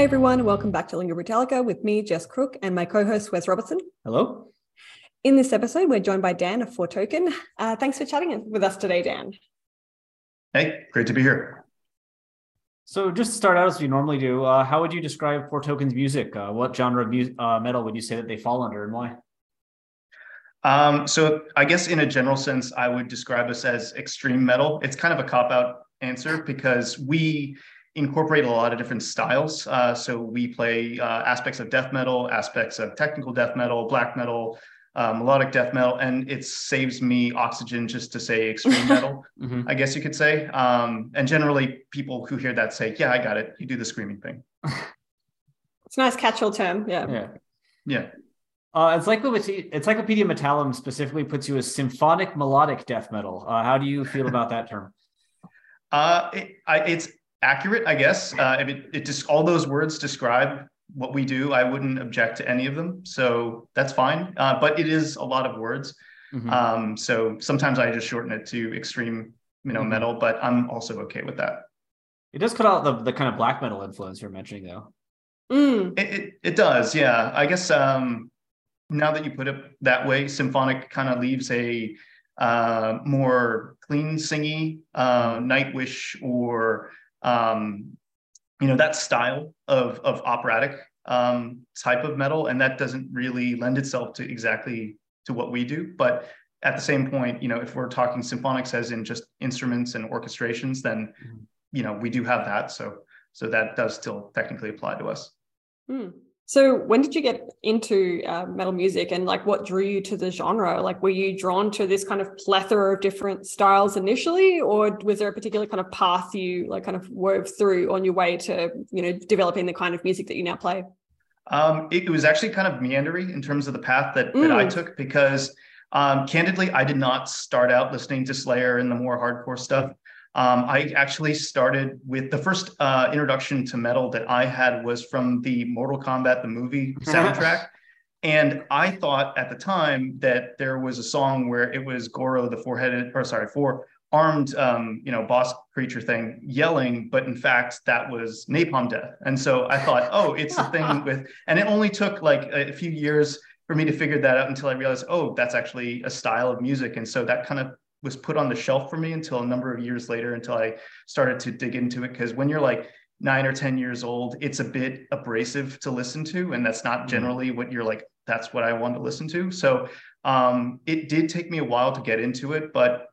Hi, everyone. Welcome back to Lingüa Brütallica with me, Jess Crook, and my co host, Wes Robertson. Hello. In this episode, we're joined by Dan of Foretoken. Uh, thanks for chatting with us today, Dan. Hey, great to be here. So, just to start out as we normally do, uh, how would you describe Foretoken's music? Uh, what genre of mu- uh, metal would you say that they fall under and why? Um, so, I guess in a general sense, I would describe us as extreme metal. It's kind of a cop out answer because we incorporate a lot of different styles. Uh, so we play uh, aspects of death metal, aspects of technical death metal, black metal, uh, melodic death metal, and it saves me oxygen just to say extreme metal, mm-hmm. I guess you could say. Um, and generally, people who hear that say, "Yeah, I got it. You do the screaming thing." it's a nice catch-all term. Yeah. Yeah. Yeah. Uh, Encyclopedia, Encyclopedia Metallum specifically puts you as symphonic melodic death metal. Uh, how do you feel about that term? Uh, it, I, it's accurate, I guess. Uh, if it, it just all those words describe what we do, I wouldn't object to any of them. So that's fine. Uh, but it is a lot of words. Mm-hmm. Um, so sometimes I just shorten it to extreme, you know, mm-hmm. metal, but I'm also okay with that. It does cut out the, the kind of black metal influence you're mentioning though. Mm. It, it, it, does. Yeah. I guess um, now that you put it that way, symphonic kind of leaves a uh, more clean singy uh, Nightwish or um, you know that style of of operatic um, type of metal, and that doesn't really lend itself to exactly to what we do. But at the same point, you know, if we're talking symphonics as in just instruments and orchestrations, then mm-hmm. you know we do have that. So so that does still technically apply to us. Mm. So when did you get into uh, metal music and like what drew you to the genre? Like were you drawn to this kind of plethora of different styles initially or was there a particular kind of path you like kind of wove through on your way to, you know, developing the kind of music that you now play? Um, it, it, was actually kind of meandering in terms of the path that, mm. that I mm. took because um, candidly, I did not start out listening to Slayer and the more hardcore stuff. Um, I actually started with the first uh, introduction to metal that I had was from the Mortal Kombat the movie soundtrack. and I thought at the time that there was a song where it was Goro, the four-headed, or sorry, four armed, um, you know, boss creature thing yelling, but in fact that was Napalm Death. And so I thought, oh, it's a thing with, and it only took like a few years for me to figure that out until I realized, oh, that's actually a style of music. And so that kind of was put on the shelf for me until a number of years later until I started to dig into it. Because when you're like nine or 10 years old, it's a bit abrasive to listen to. And that's not mm-hmm. generally what you're like, that's what I want to listen to. So um, it did take me a while to get into it, but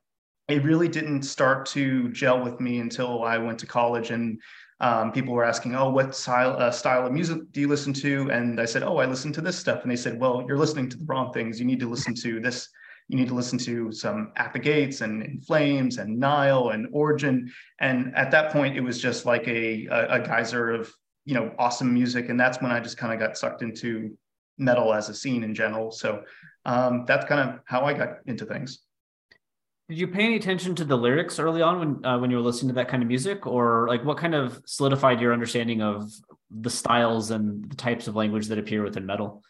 it really didn't start to gel with me until I went to college and um, people were asking, "Oh, what style uh, style of music do you listen to?" And I said, "Oh, I listen to this stuff." And they said, "Well, you're listening to the wrong things. You need to listen to this you need to listen to some At the Gates and In Flames and Nile and Origin. And at that point, it was just like a, a, a geyser of, you know, awesome music. And that's when I just kind of got sucked into metal as a scene in general. So um, that's kind of how I got into things. Did you pay any attention to the lyrics early on when uh, when you were listening to that kind of music, or like what kind of solidified your understanding of the styles and the types of language that appear within metal?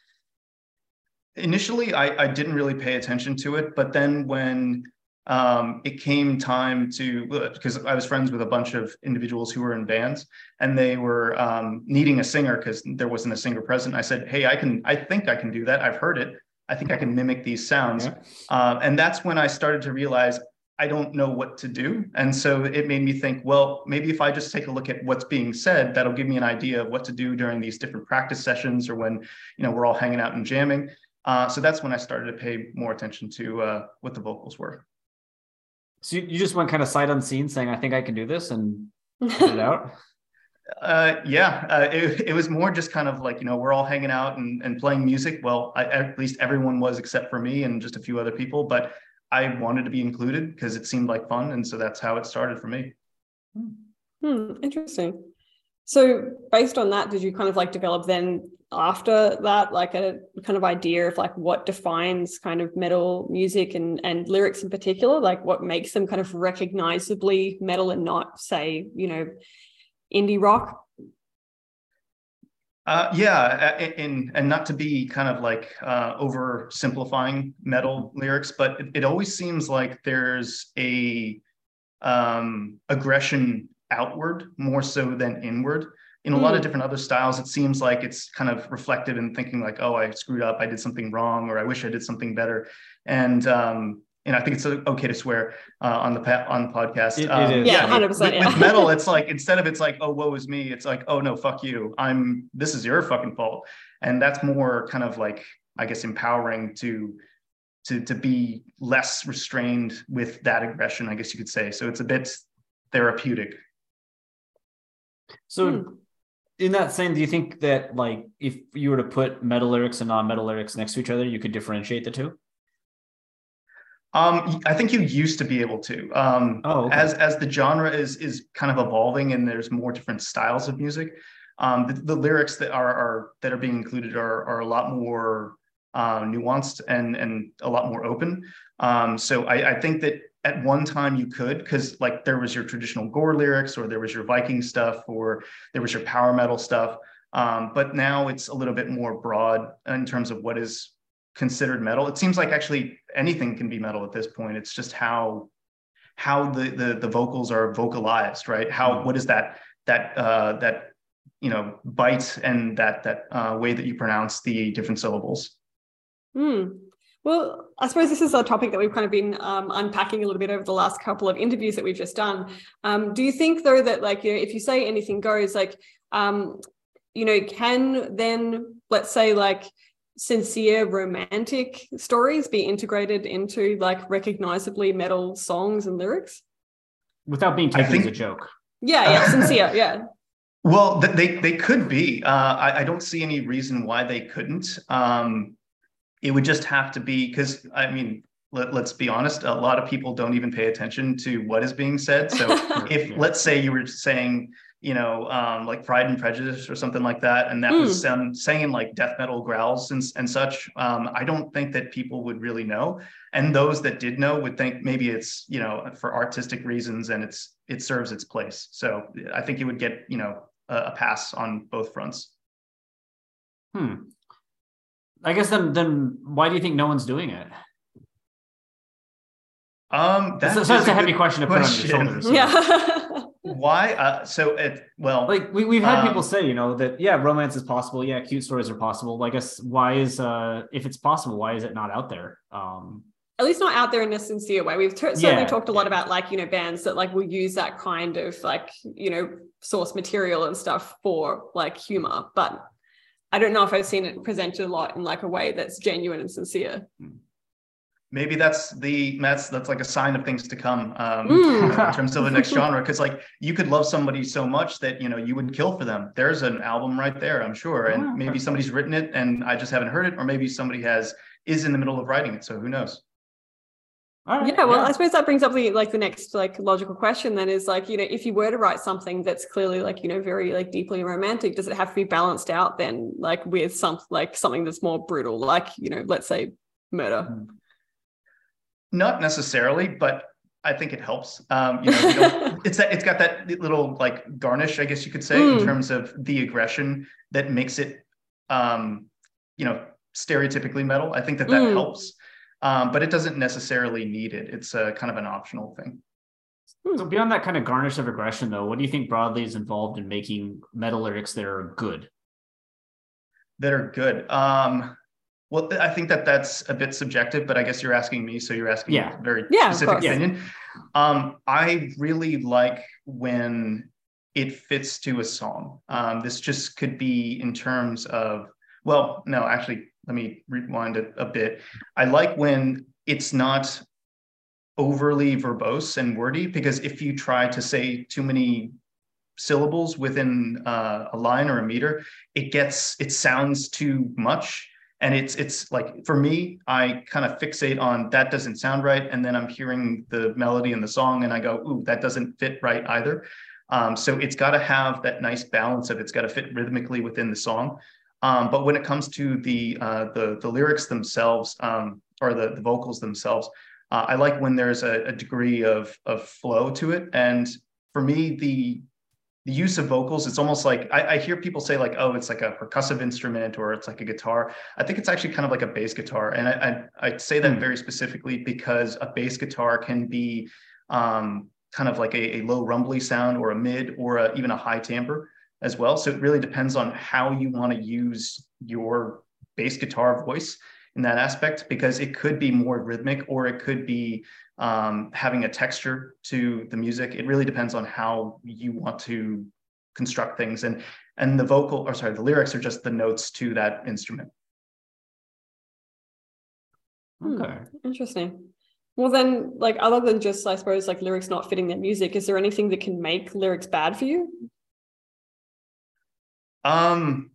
Initially I, I didn't really pay attention to it, but then when um, it came time to because I was friends with a bunch of individuals who were in bands and they were um, needing a singer because there wasn't a singer present. I said, "Hey, I can. I think I can do that. I've heard it. I think I can mimic these sounds." Uh, and that's when I started to realize I don't know what to do. And so it made me think, well, maybe if I just take a look at what's being said, that'll give me an idea of what to do during these different practice sessions or when, you know, we're all hanging out and jamming. Uh, so that's when I started to pay more attention to uh, what the vocals were. So you, just went kind of sight unseen saying, I think I can do this and put it out. Uh, yeah, uh, it, it was more just kind of like, you know, we're all hanging out and, and playing music. Well, I, at least everyone was except for me and just a few other people. But I wanted to be included because it seemed like fun. And so that's how it started for me. Hmm, interesting. So based on that, did you kind of like develop then after that, like a kind of idea of like what defines kind of metal music and, and lyrics in particular, like what makes them kind of recognizably metal and not say, you know, indie rock? Uh, yeah, and and not to be kind of like uh, oversimplifying metal lyrics, but it, it, always seems like there's a um, aggression outward more so than inward. In a mm. lot of hmm. different other styles, it seems like it's kind of reflective in thinking like, oh, I screwed up, I did something wrong, or I wish I did something better. And um, and I think it's okay to swear uh, on the pa- on the podcast. It, um, yeah, hundred percent. With, with metal, it's like instead of it's like oh woe is me, it's like oh no fuck you. I'm this is your fucking fault, and that's more kind of like I guess empowering to to to be less restrained with that aggression. I guess you could say. So it's a bit therapeutic. So. Hmm. In that same, do you think that like if you were to put metal lyrics and non-metal lyrics next to each other, you could differentiate the two? Um, I think you used to be able to. Um, oh, okay. as as the genre is is kind of evolving and there's more different styles of music. Um, the, the, lyrics that are, are that are being included are are a lot more uh, nuanced and and a lot more open. Um, so I, I think that at one time you could because like there was your traditional gore lyrics or there was your Viking stuff or there was your power metal stuff. Um, but now it's a little bit more broad in terms of what is considered metal. It seems like actually anything can be metal at this point. It's just how how the the, the vocals are vocalized, right? How mm-hmm. what is that that uh, that you know bite and that that uh, way that you pronounce the different syllables. Hmm. Well, I suppose this is a topic that we've kind of been um, unpacking a little bit over the last couple of interviews that we've just done. Um, do you think, though, that like you know, if you say anything goes, like um, you know, can then let's say like sincere romantic stories be integrated into like recognizably metal songs and lyrics? Without being taken think, as a joke. Yeah yeah sincere yeah. Well they they could be. Uh, I, I, don't see any reason why they couldn't. Um, it would just have to be because i mean let, us be honest a lot of people don't even pay attention to what is being said so if let's say you were saying you know, um, like Pride and Prejudice or something like that, and that mm. was some saying like death metal growls and, and such. Um, I don't think that people would really know, and those that did know would think maybe it's you know for artistic reasons and it's it serves its place. So I think you would get you know a, a pass on both fronts. Hmm. I guess then then why do you think no one's doing it? Um, that's, that's a, a heavy question to put question. on your shoulders. Yeah. Why? Uh, so it well, like we we've had um, people say, you know, that yeah, romance is possible. Yeah, cute stories are possible. I guess why is uh if it's possible, why is it not out there? Um, at least not out there in a sincere way. We've t- certainly yeah, talked a lot yeah. about like you know bands that like will use that kind of like you know source material and stuff for like humor, but I don't know if I've seen it presented a lot in like a way that's genuine and sincere. Hmm maybe that's the that's that's like a sign of things to come um, mm. in terms of the next genre because like you could love somebody so much that you know you would kill for them there's an album right there i'm sure and oh, maybe somebody's written it and i just haven't heard it or maybe somebody has is in the middle of writing it so who knows Right, yeah, well, yeah. I suppose that brings up the like the next like logical question then is like, you know, if you were to write something that's clearly like, you know, very like deeply romantic, does it have to be balanced out then like with some like something that's more brutal, like, you know, let's say murder? Mm. Not necessarily, but I think it helps. Um, you know, it's that it's got that little like garnish, I guess you could say, mm. in terms of the aggression that makes it, um, you know, stereotypically metal. I think that that mm. helps, um, but it doesn't necessarily need it. It's a kind of an optional thing. So beyond that kind of garnish of aggression, though, what do you think broadly is involved in making metal lyrics that are good? That are good. Um, Well, I think that that's a bit subjective, but I guess you're asking me, so you're asking yeah. a very yeah, specific opinion. Um, I really like when it fits to a song. Um, this just could be in terms of, well, no, actually, let me rewind it a bit. I like when it's not overly verbose and wordy because if you try to say too many syllables within uh, a line or a meter, it gets it sounds too much. And it's it's like for me, I kind of fixate on that doesn't sound right, and then I'm hearing the melody and the song, and I go, ooh, that doesn't fit right either. Um, so it's got to have that nice balance of it's got to fit rhythmically within the song. Um, but when it comes to the uh, the the lyrics themselves um, or the, the vocals themselves, uh, I like when there's a, a degree of of flow to it. And for me, the the use of vocals, it's almost like I, I, hear people say like, oh, it's like a percussive instrument or it's like a guitar. I think it's actually kind of like a bass guitar. And I, I, I say that hmm. very specifically because a bass guitar can be um, kind of like a, a, low rumbly sound or a mid or a, even a high timbre as well. So it really depends on how you want to use your bass guitar voice in that aspect because it could be more rhythmic or it could be um, having a texture to the music. It really depends on how you want to construct things, and and the vocal or sorry, the lyrics are just the notes to that instrument. Hmm, okay, interesting. Well, then, like other than just I suppose like lyrics not fitting their music, is there anything that can make lyrics bad for you? Um,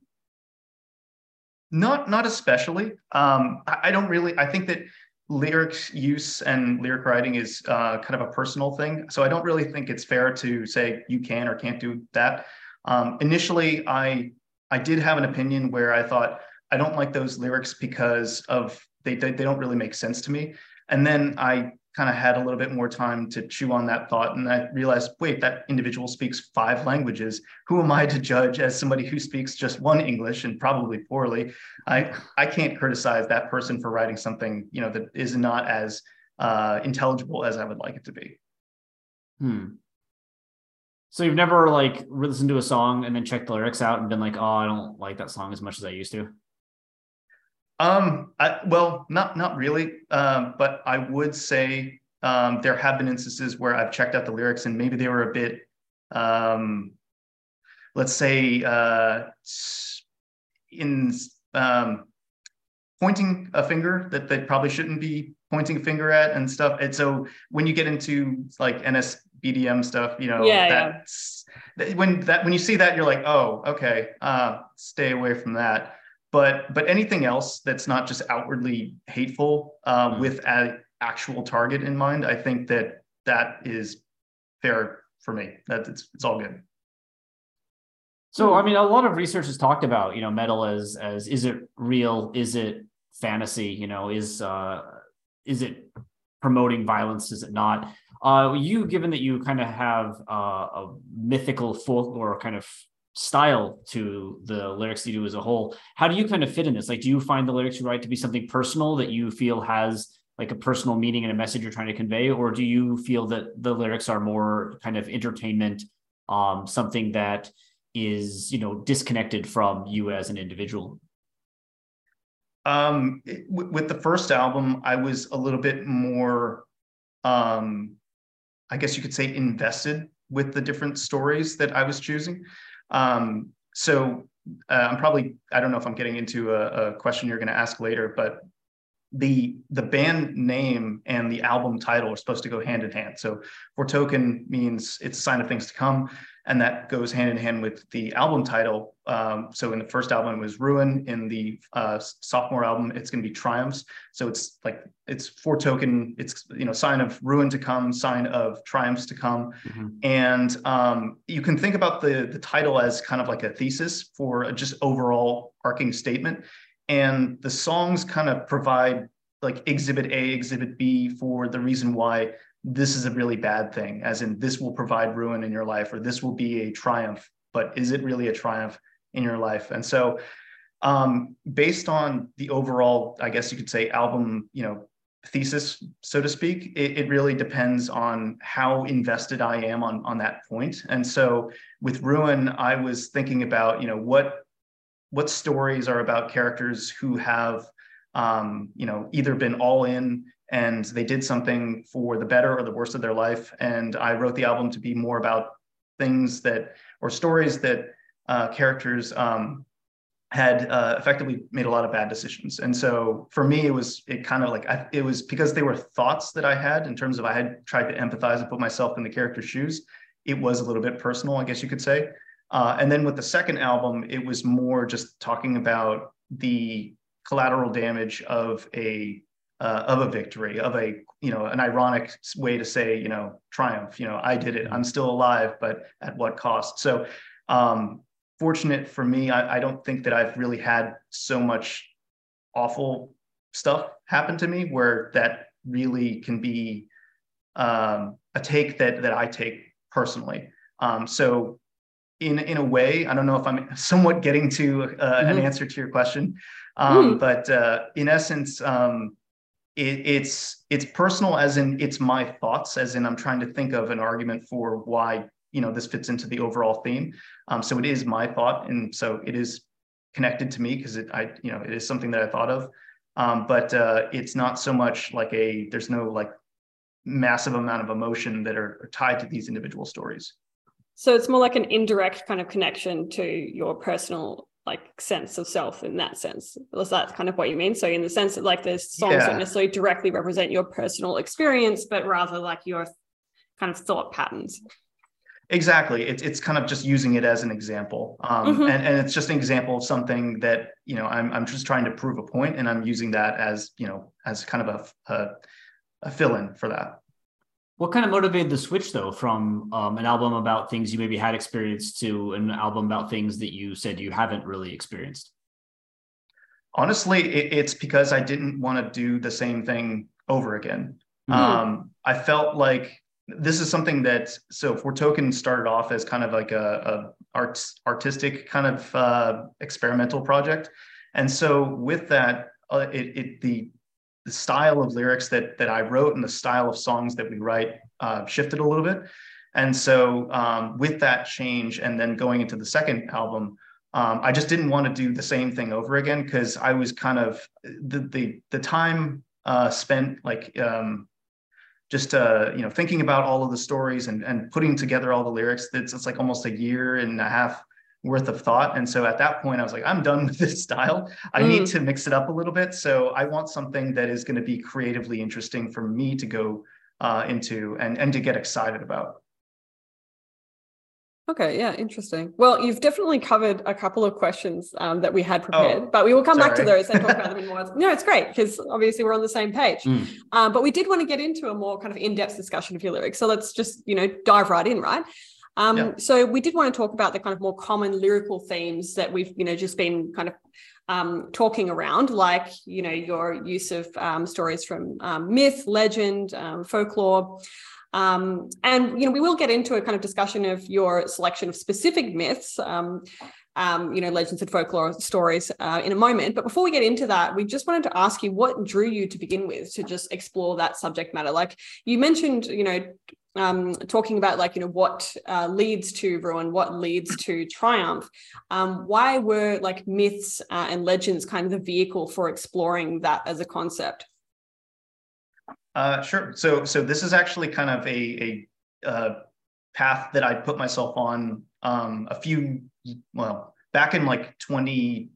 not not especially. Um, I, I don't really. I think that lyrics use and lyric writing is uh, kind of a personal thing. So I don't really think it's fair to say you can or can't do that. Um, initially, I I did have an opinion where I thought I don't like those lyrics because of they they, they don't really make sense to me. And then I kind of had a little bit more time to chew on that thought and i realized wait that individual speaks five languages. Who am i to judge as somebody who speaks just one english and probably poorly? I i can't criticize that person for writing something you know that is not as uh, intelligible as i would like it to be. Hmm. So you've never like listened to a song and then checked the lyrics out and been like oh i don't like that song as much as i used to um, I, well, not not really, um, but I would say um, there have been instances where I've checked out the lyrics and maybe they were a bit, um, let's say, uh, in um, pointing a finger that they probably shouldn't be pointing a finger at and stuff. And so when you get into like NSBM stuff, you know, yeah, that's yeah. when that when you see that, you're like, oh, okay, uh, stay away from that but but anything else that's not just outwardly hateful uh, mm-hmm. with an actual target in mind i think that that is fair for me. That it's, it's all good. So i mean a lot of research has talked about you know metal as as is it real? Is it fantasy? You know is uh is it promoting violence? Is it not? Uh you given that you kind of have uh, a mythical folklore kind of style to the lyrics you do as a whole. How do you kind of fit in this? Like, do you find the lyrics you write to be something personal that you feel has like a personal meaning and a message you're trying to convey, or do you feel that the lyrics are more kind of entertainment, um, something that is you know disconnected from you as an individual? Um, with the first album, I was a little bit more, um, I guess you could say, invested with the different stories that I was choosing. Um, so uh, I'm probably I don't know if I'm getting into a, a question you're going to ask later, but the the band name and the album title are supposed to go hand in hand. So Foretoken means it's a sign of things to come and that goes hand in hand with the album title. Um, so in the first album it was Ruin. In the uh, sophomore album, it's going to be Triumphs. So it's like it's Foretoken. It's you know sign of ruin to come, sign of triumphs to come, mm-hmm. and um, you can think about the the title as kind of like a thesis for a just overall arcing statement, and the songs kind of provide like exhibit A, exhibit B for the reason why this is a really bad thing, as in this will provide ruin in your life, or this will be a triumph. But is it really a triumph in your life? And so, um, based on the overall, I guess you could say, album, you know, thesis, so to speak, it, it really depends on how invested I am on on that point. And so, with ruin, I was thinking about, you know, what what stories are about characters who have um, you know, either been all in and they did something for the better or the worst of their life. And I wrote the album to be more about things that or stories that uh, characters um, had uh, effectively made a lot of bad decisions. And so for me, it was it kind of like I, it was because they were thoughts that I had in terms of I had tried to empathize and put myself in the character's shoes. It was a little bit personal, I guess you could say. Uh, and then with the second album, it was more just talking about the collateral damage of a uh, of a victory, of a you know an ironic way to say you know triumph. You know, I did it. I'm still alive, but at what cost? So, um, fortunate for me, I, I don't think that I've really had so much awful stuff happen to me where that really can be um, a take that that I take personally. Um, so in in a way, I don't know if I'm somewhat getting to uh, mm-hmm. an answer to your question, um, mm. but uh, in essence, um, it, it's it's personal, as in it's my thoughts, as in I'm trying to think of an argument for why you know this fits into the overall theme. Um, so it is my thought, and so it is connected to me because it I you know it is something that I thought of, um, but uh, it's not so much like a there's no like massive amount of emotion that are, are tied to these individual stories. So it's more like an indirect kind of connection to your personal like sense of self in that sense. Was that kind of what you mean? So in the sense that like there's songs yeah. don't necessarily directly represent your personal experience, but rather like your kind of thought patterns. Exactly. It's it's kind of just using it as an example. Um, mm-hmm. and, and it's just an example of something that, you know, I'm I'm just trying to prove a point and I'm using that as, you know, as kind of a, a, a fill-in for that. What kind of motivated the switch though from um, an album about things you maybe had experienced to an album about things that you said you haven't really experienced? Honestly, it, it's because I didn't want to do the same thing over again. Mm-hmm. Um, I felt like this is something that so Foretoken started off as kind of like a, a arts artistic kind of uh, experimental project and so with that uh, it, it the the style of lyrics that that I wrote and the style of songs that we write uh, shifted a little bit. And so um, with that change, and then going into the second album, um, I just didn't want to do the same thing over again because I was kind of the the the time uh, spent like um, just uh, you know thinking about all of the stories and and putting together all the lyrics. It's, it's like almost a year and a half worth of thought. And so at that point, I was like, I'm done with this style. I mm. need to mix it up a little bit. So I want something that is going to be creatively interesting for me to go uh, into and, and to get excited about. Okay, yeah, interesting. Well, you've definitely covered a couple of questions um, that we had prepared, oh, but we will come sorry. back to those and talk about them in more. No, it's great because obviously we're on the same page. Mm. Um, but we did want to get into a more kind of in-depth discussion of your lyrics. So let's just, you know, dive right in, right? Um, yeah. So we did want to talk about the kind of more common lyrical themes that we've, you know, just been kind of um, talking around, like, you know, your use of um, stories from um, myth, legend, um, folklore. Um, and, you know, we will get into a kind of discussion of your selection of specific myths. Um, you know, legends and folklore stories uh, in a moment. But before we get into that, we just wanted to ask you what drew you to begin with to just explore that subject matter. Like you mentioned, you know, um, talking about like you know what uh, leads to ruin, what leads to triumph. Um, why were like myths uh, and legends kind of the vehicle for exploring that as a concept? Uh, sure. So so this is actually kind of a a uh, path that I put myself on um, a few well back in like 20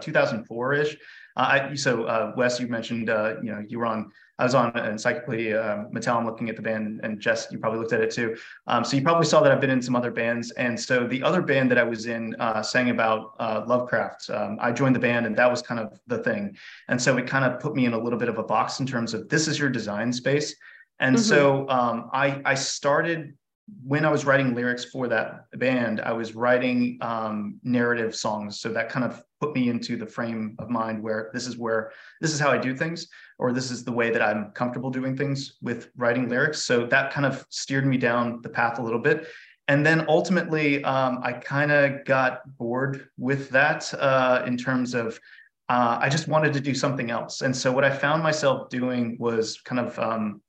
2004 ish. Uh, I, so uh, Wes, you mentioned you know you were on I was on Encyclopedia uh, Metallum. I'm looking at the band, and Jess, you probably looked at it too. Um, so you probably saw that I've been in some other bands. And so the other band that I was in uh, sang about uh, Lovecraft. Um, I joined the band, and that was kind of the thing. And so it kind of put me in a little bit of a box in terms of this is your design space. And mm-hmm. so um, I, I started when I was writing lyrics for that band, I was writing um, narrative songs. So that kind of put me into the frame of mind where this is where this is how I do things or this is the way that I'm comfortable doing things with writing lyrics. So that kind of steered me down the path a little bit. And then ultimately, um, I kind of got bored with that uh, in terms of uh, I just wanted to do something else. And so what I found myself doing was kind of um,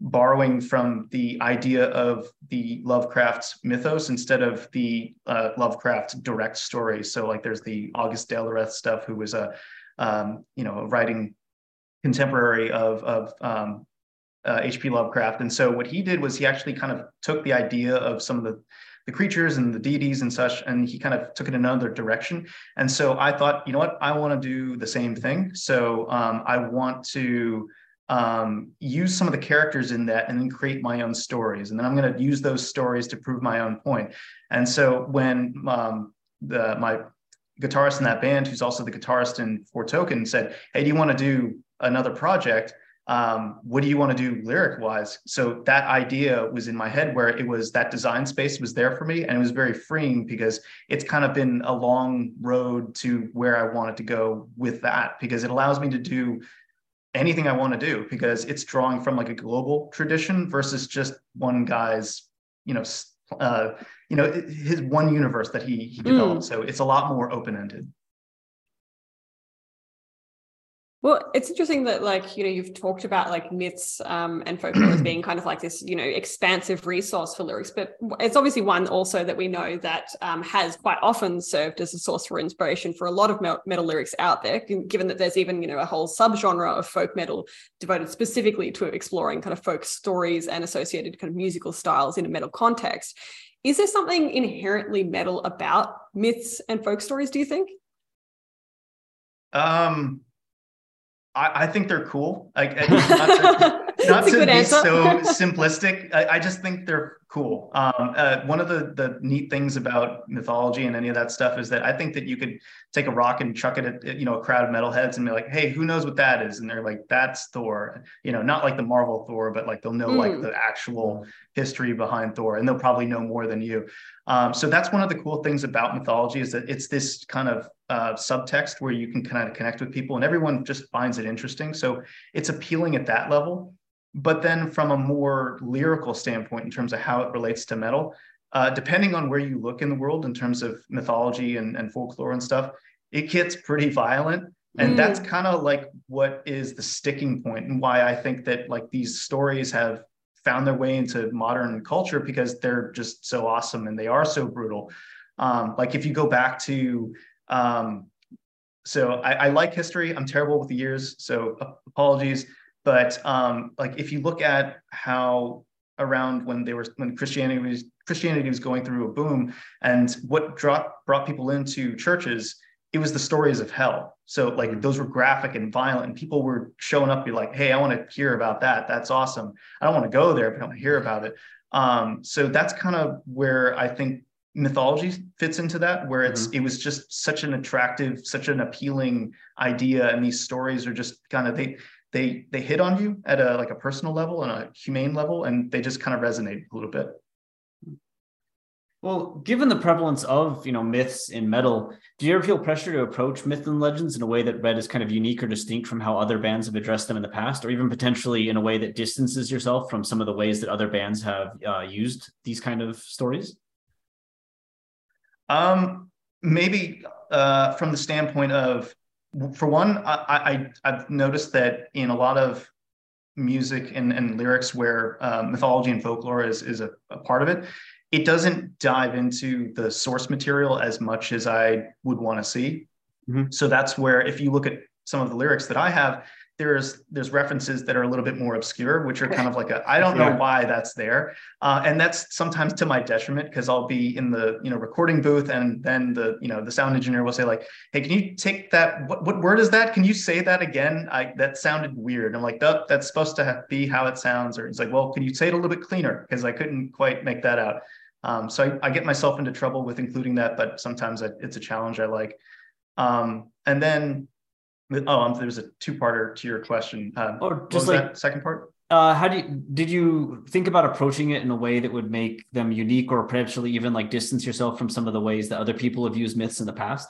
borrowing from the idea of the Lovecraft mythos instead of the uh, Lovecraft direct stories. So like there's the August Derleth stuff, who was a um, you know, writing contemporary of of um, uh, H.P. Lovecraft. And so what he did was he actually kind of took the idea of some of the the creatures and the deities and such, and he kind of took it in another direction. And so I thought, you know what, I want to do the same thing. So um, I want to um, use some of the characters in that and then create my own stories. And then I'm going to use those stories to prove my own point. And so when um, the my guitarist in that band, who's also the guitarist in Foretoken, said, "Hey, do you want to do another project?" um, what do you want to do lyric wise so that idea was in my head where it was that design space was there for me and it was very freeing because it's kind of been a long road to where i wanted to go with that because it allows me to do anything i want to do because it's drawing from like a global tradition versus just one guy's you know uh, you know his one universe that he, he developed mm. so it's a lot more open-ended well, it's interesting that, like, you know, you've talked about like myths um, and folklore as being kind of like this, you know, expansive resource for lyrics, but it's obviously one also that we know that um, has quite often served as a source for inspiration for a lot of metal lyrics out there. Given that there's even, you know, a whole subgenre of folk metal devoted specifically to exploring kind of folk stories and associated kind of musical styles in a metal context. Is there something inherently metal about myths and folk stories? Do you think? Um I, I think they're cool. Like not to, not to be answer. so simplistic. I, I, just think they're cool. Um, uh, one of the the neat things about mythology and any of that stuff is that I think that you could take a rock and chuck it at you know a crowd of metalheads and be like, hey, who knows what that is? And they're like, that's Thor. You know, not like the Marvel Thor, but like they'll know mm. like the actual history behind Thor, and they'll probably know more than you. Um, so that's one of the cool things about mythology is that it's this kind of uh, subtext where you can kind of connect with people, and everyone just finds it interesting. So it's appealing at that level. But then from a more lyrical standpoint, in terms of how it relates to metal, uh, depending on where you look in the world in terms of mythology and, and folklore and stuff, it gets pretty violent. And mm. that's kind of like what is the sticking point and why I think that like these stories have found their way into modern culture because they're just so awesome and they are so brutal. Um, like if you go back to, um, so I, I, like history. I'm terrible with the years, so apologies. But um, like if you look at how around when they were when Christianity was Christianity was going through a boom, and what brought brought people into churches, it was the stories of hell. So like mm. those were graphic and violent, and people were showing up, be like, "Hey, I want to hear about that. That's awesome. I don't want to go there, but I want to hear about it." Um, so that's kind of where I think mythology fits into that, where it's mm-hmm. it was just such an attractive, such an appealing idea, and these stories are just kind of they they they hit on you at a like a personal level and a humane level and they just kind of resonate a little bit well given the prevalence of you know myths in metal do you ever feel pressure to approach myth and legends in a way that red is kind of unique or distinct from how other bands have addressed them in the past or even potentially in a way that distances yourself from some of the ways that other bands have uh, used these kind of stories um maybe uh, from the standpoint of for one, I, I have noticed that in a lot of music and, and lyrics where uh, mythology and folklore is is a, a, part of it, it doesn't dive into the source material as much as I would want to see. Mm-hmm. So that's where if you look at some of the lyrics that I have, there's there's references that are a little bit more obscure, which are kind of like a I don't know why that's there, uh, and that's sometimes to my detriment because I'll be in the you know recording booth and then the you know the sound engineer will say like, hey, can you take that? What what word is that? Can you say that again? I that sounded weird. I'm like, that that's supposed to have, be how it sounds, or it's like, well, can you say it a little bit cleaner? Because I couldn't quite make that out. Um, so I, I, get myself into trouble with including that, but sometimes I, it's a challenge I like. Um, and then Oh, um, there's a two-parter to your question. Um, or just like second part. Uh, how do you, did you think about approaching it in a way that would make them unique, or potentially even like distance yourself from some of the ways that other people have used myths in the past?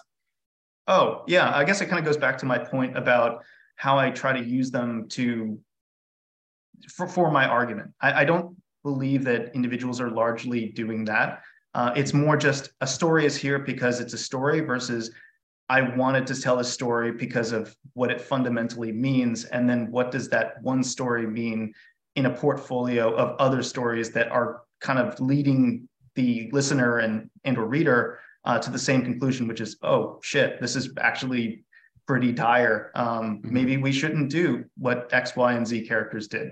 Oh, yeah. I guess it kind of goes back to my point about how I try to use them to for, for my argument. I, I don't believe that individuals are largely doing that. Uh, it's more just a story is here because it's a story versus I wanted to tell a story because of what it fundamentally means. And then what does that one story mean in a portfolio of other stories that are kind of leading the listener and, and or reader uh, to the same conclusion, which is, oh shit, this is actually pretty dire. Um, mm-hmm. Maybe we shouldn't do what X, Y, and Z characters did.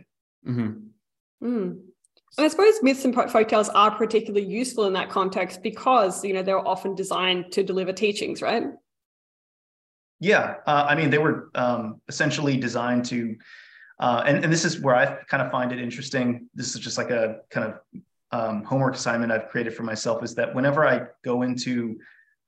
Mm-hmm. Mm. And I suppose myths and folktales are particularly useful in that context because you know they're often designed to deliver teachings, right? Yeah, uh, I mean they were um, essentially designed to, uh, and and this is where I kind of find it interesting. This is just like a kind of um, homework assignment I've created for myself is that whenever I go into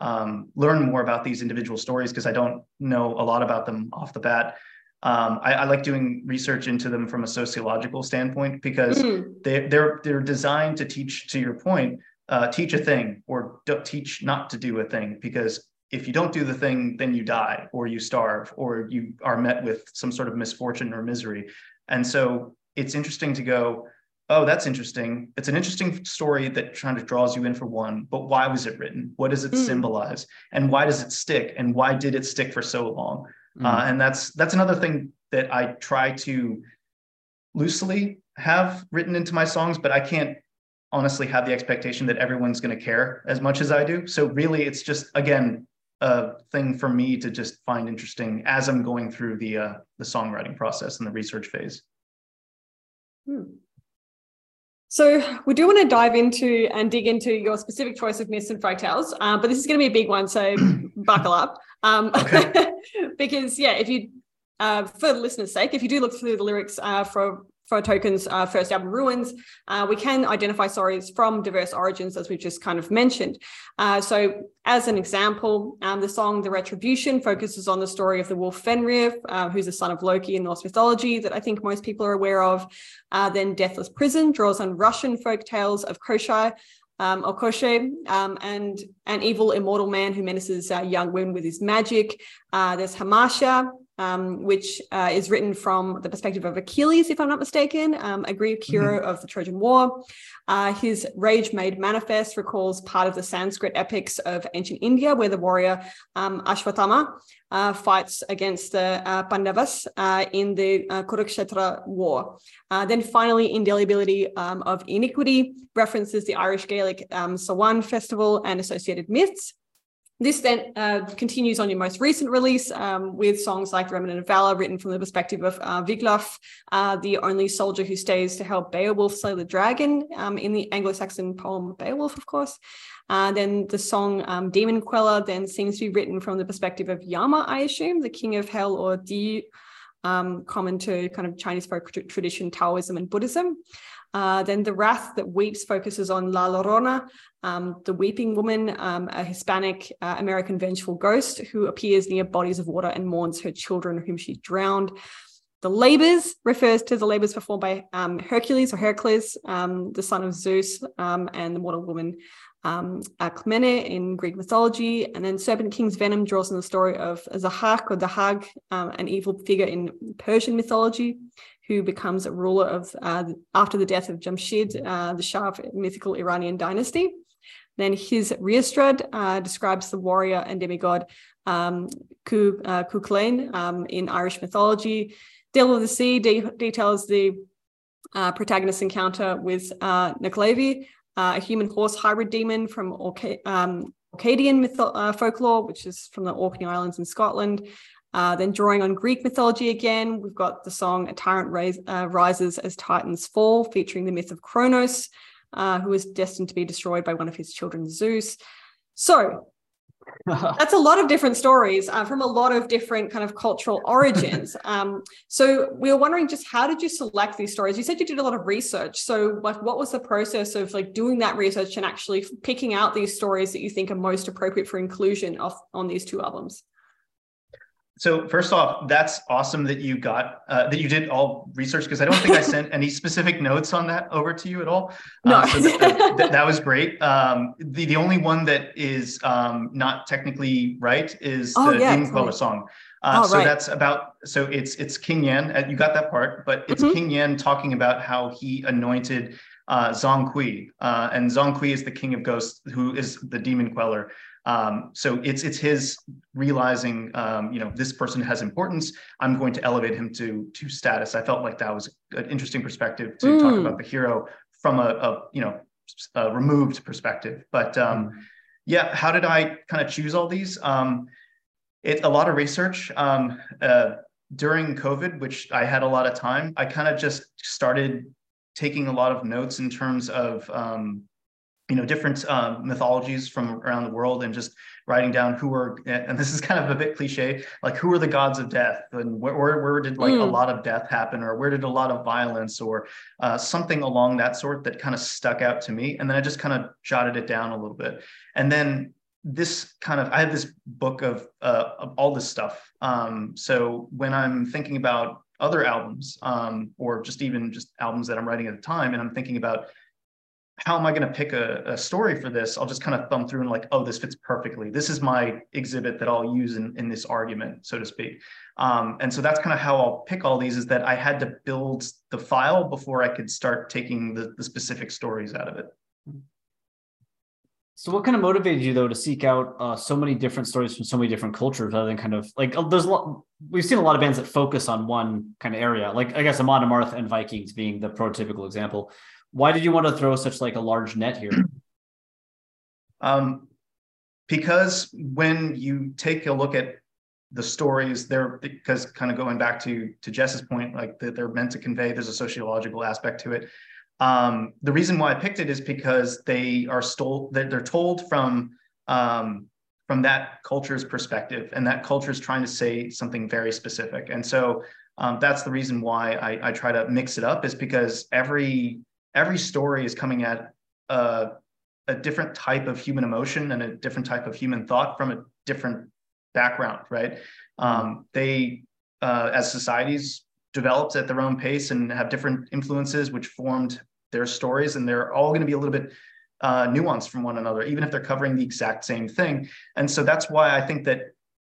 um, learn more about these individual stories because I don't know a lot about them off the bat. Um, I, I, like doing research into them from a sociological standpoint because mm. they, they're they're designed to teach. To your point, uh, teach a thing or teach not to do a thing because if you don't do the thing, then you die or you starve or you are met with some sort of misfortune or misery. And so it's interesting to go oh, that's interesting. It's an interesting story that kind of draws you in for one, but why was it written? What does it mm. symbolize? And why does it stick? And why did it stick for so long? Mm. Uh, and that's that's another thing that I try to loosely have written into my songs, but I can't honestly have the expectation that everyone's going to care as much as I do. So really, it's just again a thing for me to just find interesting as I'm going through the uh, the songwriting process and the research phase. Hmm. So we do want to dive into and dig into your specific choice of myths and folktales, uh, but this is going to be a big one, so buckle up. Um, because yeah, if you, uh, for the listeners' sake, if you do look through the lyrics uh, for Foretoken's uh, first album, Ruins, uh, we can identify stories from diverse origins, as we've just kind of mentioned. Uh, so, as an example, um, the song The Retribution focuses on the story of the wolf Fenrir, uh, who's the son of Loki in Norse mythology, that I think most people are aware of. Uh, then, Deathless Prison draws on Russian folk tales of Koshai. Um, or Koshe, um, and an evil immortal man who menaces uh, young women with his magic. there's Hamasha, um, which uh, is written from the perspective of Achilles, if I'm not mistaken, um, a Greek hero mm-hmm. of the Trojan War. Uh, his rage made manifest recalls part of the Sanskrit epics of ancient India, where the warrior um, Ashwatthama uh, fights against the uh, Pandavas uh, in the uh, Kurukshetra war. Uh, then finally, indelibility um, of iniquity references the Irish Gaelic um, Samhain festival and associated myths. This then uh, continues on your most recent release um, with songs like Remnant of Valor, written from the perspective of uh, Wiglaf, uh, the only soldier who stays to help Beowulf slay the dragon um, in the Anglo Saxon poem Beowulf, of course. Uh, then the song um, Demon Queller then seems to be written from the perspective of Yama, I assume, the king of hell or Di, um, common to kind of Chinese folk tradition, Taoism, and Buddhism. Uh, then the wrath that weeps focuses on La Llorona, um, the weeping woman, um, a Hispanic uh, American vengeful ghost who appears near bodies of water and mourns her children whom she drowned. The labors refers to the labors performed by um, Hercules or Heracles, um, the son of Zeus, um, and the mortal woman um, Alcmene in Greek mythology. And then Serpent King's venom draws on the story of Zahak or Dahag, um, an evil figure in Persian mythology who becomes a ruler of uh, after the death of Jamshid, uh, the Shah of mythical Iranian dynasty. Then his Rhiastrad uh, describes the warrior and demigod um, uh, Cuchulainn um, in Irish mythology. Devil of the Sea de- details the uh, protagonist's encounter with uh, Nuckelavee, uh, a human horse hybrid demon from Orca- um, Orcadian mytho- uh, folklore, which is from the Orkney Islands in Scotland. Uh, then drawing on Greek mythology again, we've got the song A Tyrant Rais- uh, Rises as Titans Fall, featuring the myth of Kronos, uh, who was destined to be destroyed by one of his children, Zeus. So that's a lot of different stories uh, from a lot of different kind of cultural origins. Um, so we were wondering just how did you select these stories? You said you did a lot of research. So like what was the process of like doing that research and actually picking out these stories that you think are most appropriate for inclusion of on these two albums? So first off, that's awesome that you got uh, that you did all research because I don't think I sent any specific notes on that over to you at all. No, uh, so that, that, that, was great. Um, the the only one that is um, not technically right is oh, the yeah, Demon Queller song. Uh, oh, so right. that's about so it's it's King Yan. Uh, you got that part, but it's mm-hmm. King Yan talking about how he anointed uh, Zhong Kui, uh, and Zhong Kui is the king of ghosts, who is the demon queller. Um, so it's it's his realizing, um, you know, this person has importance. I'm going to elevate him to to status. I felt like that was an interesting perspective to mm. talk about the hero from a, a you know a removed perspective. But um, yeah, how did I kind of choose all these? Um, It a lot of research. Um, uh, during COVID, which I had a lot of time, I kind of just started taking a lot of notes in terms of um, you know different uh, mythologies from around the world and just writing down who are and this is kind of a bit cliche like who are the gods of death? And where, where, where did like mm. a lot of death happen? Or where did a lot of violence or uh, something along that sort that kind of stuck out to me? And then i just kind of jotted it down a little bit. And then this kind of i have this book of, uh, of all this stuff. Um, so when i'm thinking about other albums um, or just even just albums that i'm writing at the time and i'm thinking about how am I going to pick a, a, story for this? I'll just kind of thumb through and like, oh, this fits perfectly. This is my exhibit that I'll use in, in this argument, so to speak. Um, and so that's kind of how I'll pick all these is that I had to build the file before I could start taking the, the specific stories out of it. So what kind of motivated you though to seek out uh, so many different stories from so many different cultures rather than kind of like uh, there's a lot we've seen a lot of bands that focus on one kind of area like I guess Amon Amarth and Vikings being the prototypical example why did you want to throw such like a large net here? Um, because when you take a look at the stories, they're because kind of going back to to Jess's point, like that they're meant to convey. There's a sociological aspect to it. Um, the reason why I picked it is because they are stole. They're, they're told from um, from that culture's perspective, and that culture is trying to say something very specific. And so um, that's the reason why I, I, try to mix it up, is because every every story is coming at a, a different type of human emotion and a different type of human thought from a different background, right? Um, they, uh, as societies, developed at their own pace and have different influences which formed their stories, and they're all going to be a little bit uh, nuanced from one another, even if they're covering the exact same thing. And so that's why I think that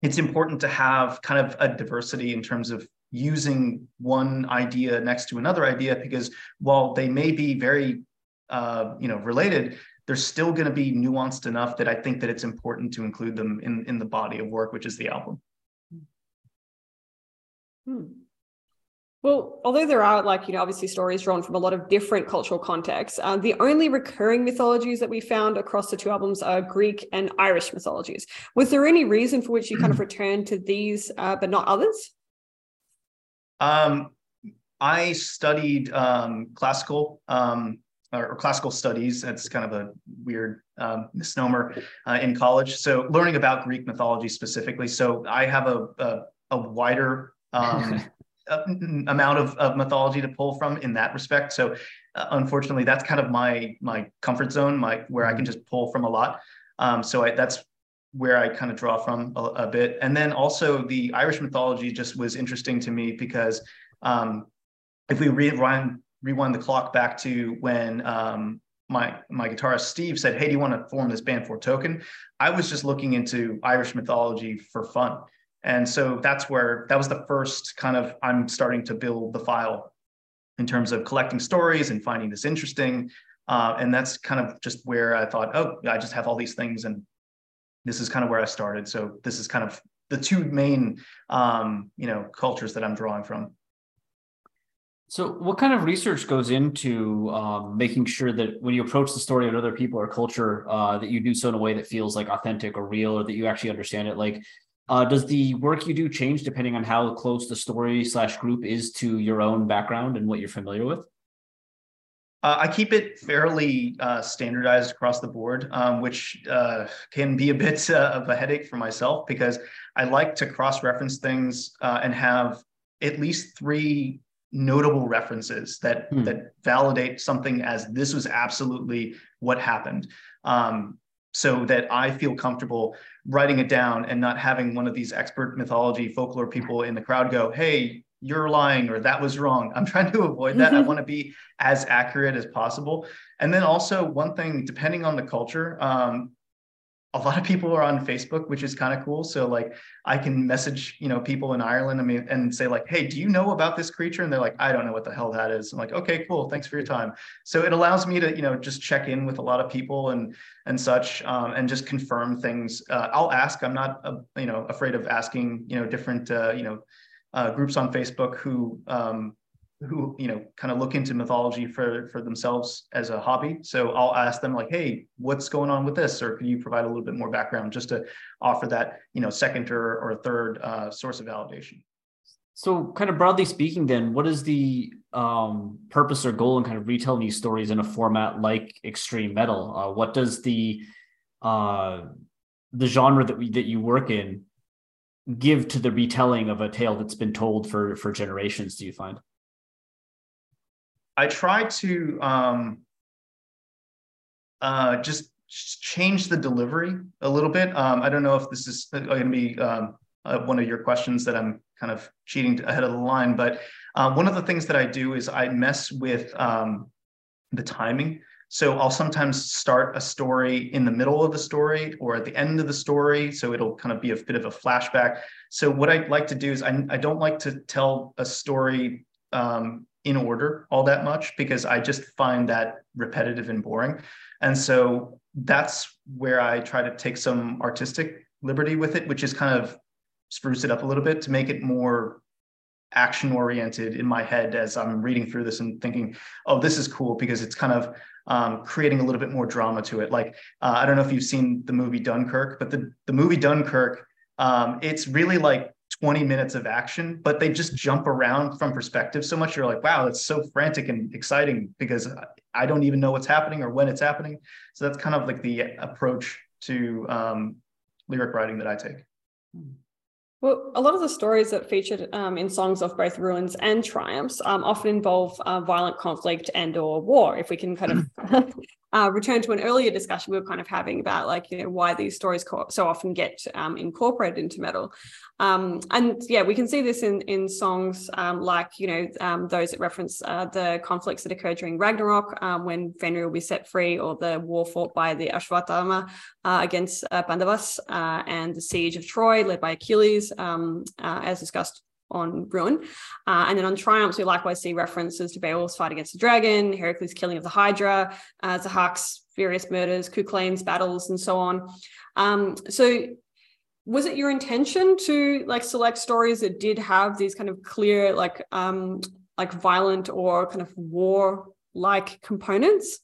it's important to have kind of a diversity in terms of using one idea next to another idea because while they may be very uh, you know related they're still going to be nuanced enough that i think that it's important to include them in in the body of work which is the album hmm. Well, although there are like, you know, obviously stories drawn from a lot of different cultural contexts, uh, the only recurring mythologies that we found across the two albums are Greek and Irish mythologies. Was there any reason for which you kind of returned to these, uh, but not others? Um, I studied um, classical um, or, classical studies. That's kind of a weird um, misnomer uh, in college. So learning about Greek mythology specifically. So I have a a, a wider um, amount of, of mythology to pull from in that respect. So uh, unfortunately, that's kind of my my comfort zone, my where I can just pull from a lot. Um, so I, that's where I kind of draw from a, a, bit. And then also the Irish mythology just was interesting to me because um, if we rewind rewind the clock back to when um, my my guitarist Steve said, "Hey, do you want to form this band Foretoken?" I was just looking into Irish mythology for fun, and so that's where that was the first kind of I'm starting to build the file in terms of collecting stories and finding this interesting. Uh, and that's kind of just where I thought, oh, I just have all these things and this is kind of where I started. So this is kind of the two main, um, you know, cultures that I'm drawing from. So, what kind of research goes into um, making sure that when you approach the story of other people or culture, uh, that you do so in a way that feels like authentic or real, or that you actually understand it? Like, uh, does the work you do change depending on how close the story slash group is to your own background and what you're familiar with? Uh, I keep it fairly uh, standardized across the board, um, which uh, can be a bit uh, of a headache for myself because I like to cross reference things uh, and have at least three notable references that hmm. that validate something as this was absolutely what happened. Um, so that I feel comfortable writing it down and not having one of these expert mythology folklore people in the crowd go, "Hey, you're lying or that was wrong. I'm trying to avoid that. Mm-hmm. I want to be as accurate as possible. And then also one thing, depending on the culture, um, a lot of people are on Facebook, which is kind of cool. So like I can message, you know, people in Ireland I mean, and say like, hey, do you know about this creature? And they're like, I don't know what the hell that is. I'm like, okay, cool. Thanks for your time. So it allows me to, you know, just check in with a lot of people and and such, um, and just confirm things. Uh, I'll ask. I'm not, uh, you know, afraid of asking, you know, different, uh, you know, uh, groups on Facebook who um, who you know kind of look into mythology for for themselves as a hobby. So I'll ask them like, "Hey, what's going on with this?" Or can you provide a little bit more background just to offer that you know second or or third uh, source of validation. So, kind of broadly speaking, then, what is the um, purpose or goal in kind of retelling these stories in a format like extreme metal? Uh, what does the uh, the genre that we that you work in give to the retelling of a tale that's been told for for generations? Do you find? I try to um, uh, just change the delivery a little bit. Um, I don't know if this is going to be um, uh, one of your questions that I'm kind of cheating ahead of the line, but uh, one of the things that I do is I mess with um, the timing. So I'll sometimes start a story in the middle of the story or at the end of the story. So it'll kind of be a bit of a flashback. So what I like to do is I, I don't like to tell a story um, in order all that much because I just find that repetitive and boring. And so that's where I try to take some artistic liberty with it, which is kind of spruce it up a little bit to make it more action oriented in my head as I'm reading through this and thinking, oh, this is cool because it's kind of um, creating a little bit more drama to it. Like, uh, I don't know if you've seen the movie Dunkirk, but the, the movie Dunkirk, um, it's really like 20 minutes of action, but they just jump around from perspective so much. You're like, wow, that's so frantic and exciting because I don't even know what's happening or when it's happening. So that's kind of like the approach to um, lyric writing that I take. Well, a lot of the stories that featured um, in songs of both ruins and triumphs um, often involve uh, violent conflict and or war. If we can kind of uh, return to an earlier discussion we were kind of having about like you know why these stories co- so often get um, incorporated into metal. Um, and yeah we can see this in in songs um, like you know um, those that reference uh, the conflicts that occur during ragnarok um, when fenrir will be set free or the war fought by the ashwatthama uh, against uh, pandavas uh, and the siege of troy led by achilles um, uh, as discussed on Ruin. Uh, and then on Triumphs, we likewise see references to Beowulf's fight against the dragon, Heracles' killing of the Hydra, uh, Zahak's various murders, Cuchulainn's battles, and so on. Um, so was it your intention to like select stories that did have these kind of clear like um like violent or kind of war like components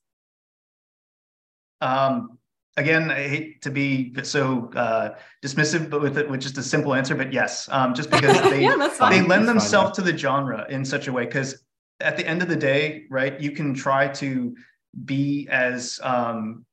um again, I hate to be so uh, dismissive, but with it, with just a simple answer, but yes, um, just because they yeah, they lend themselves to the genre in such a way. Because at the end of the day, right, you can try to be as um,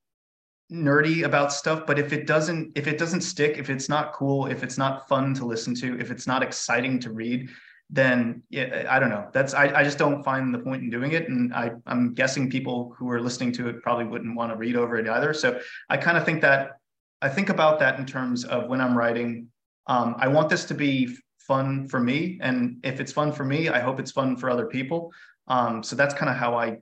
nerdy about stuff, but if it doesn't, if it doesn't stick, if it's not cool, if it's not fun to listen to, if it's not exciting to read, then yeah, I don't know. That's I, I just don't find the point in doing it. And I, I'm guessing people who are listening to it probably wouldn't want to read over it either. So I kind of think that I think about that in terms of when I'm writing. Um, I want this to be fun for me. And if it's fun for me, I hope it's fun for other people. Um, so that's kind of how I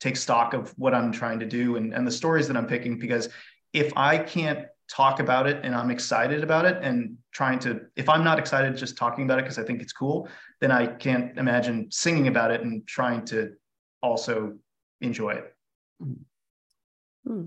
take stock of what I'm trying to do and, and the stories that I'm picking. Because if I can't talk about it and I'm excited about it and trying to, if I'm not excited just talking about it because I think it's cool, then I can't imagine singing about it and trying to also enjoy it. Hmm.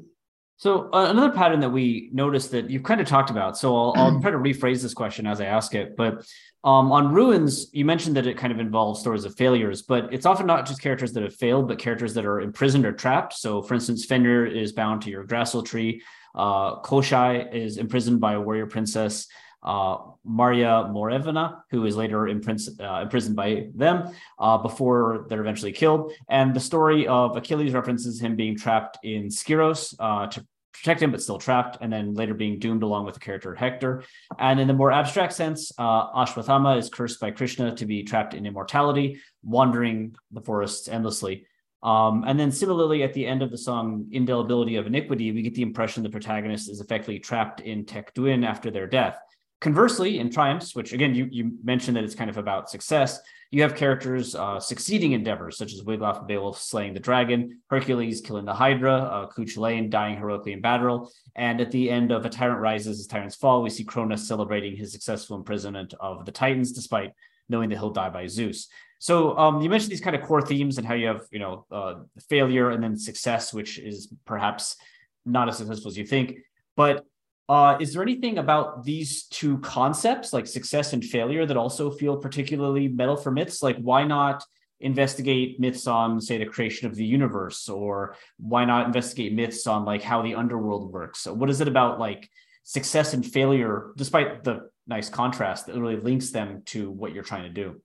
So uh, another pattern that we noticed that you've kind of talked about. So I'll, I'll try to rephrase this question as I ask it. But um, on Ruins, you mentioned that it kind of involves stories of failures, but it's often not just characters that have failed, but characters that are imprisoned or trapped. So, for instance, Fenrir is bound to Yggdrasil tree. Uh, Koschei is imprisoned by a warrior princess, uh, Marya Morevna, who is later imprisoned, uh, imprisoned by them uh, before they're eventually killed. And the story of Achilles references him being trapped in Skyros uh, to protect him, but still trapped, and then later being doomed along with the character Hector. And in the more abstract sense, uh, Ashwathama is cursed by Krishna to be trapped in immortality, wandering the forests endlessly. Um, and then similarly, at the end of the song Indelibility of Iniquity, we get the impression the protagonist is effectively trapped in Tech after their death. Conversely, in Triumphs, which again, you, you mentioned that it's kind of about success, you have characters uh, succeeding endeavors, such as Wiglaf and Beowulf slaying the dragon, Hercules killing the Hydra, uh, Cuchulainn dying heroically in battle, and at the end of A Tyrant Rises as Tyrants Fall, we see Cronus celebrating his successful imprisonment of the Titans, despite knowing that he'll die by Zeus. So um, you mentioned these kind of core themes and how you have, you know, uh, failure and then success, which is perhaps not as successful as you think. But uh, is there anything about these two concepts, like success and failure, that also feel particularly metal for myths? Like, why not investigate myths on say the creation of the universe or why not investigate myths on like how the underworld works so what is it about like success and failure despite the nice contrast that really links them to what you're trying to do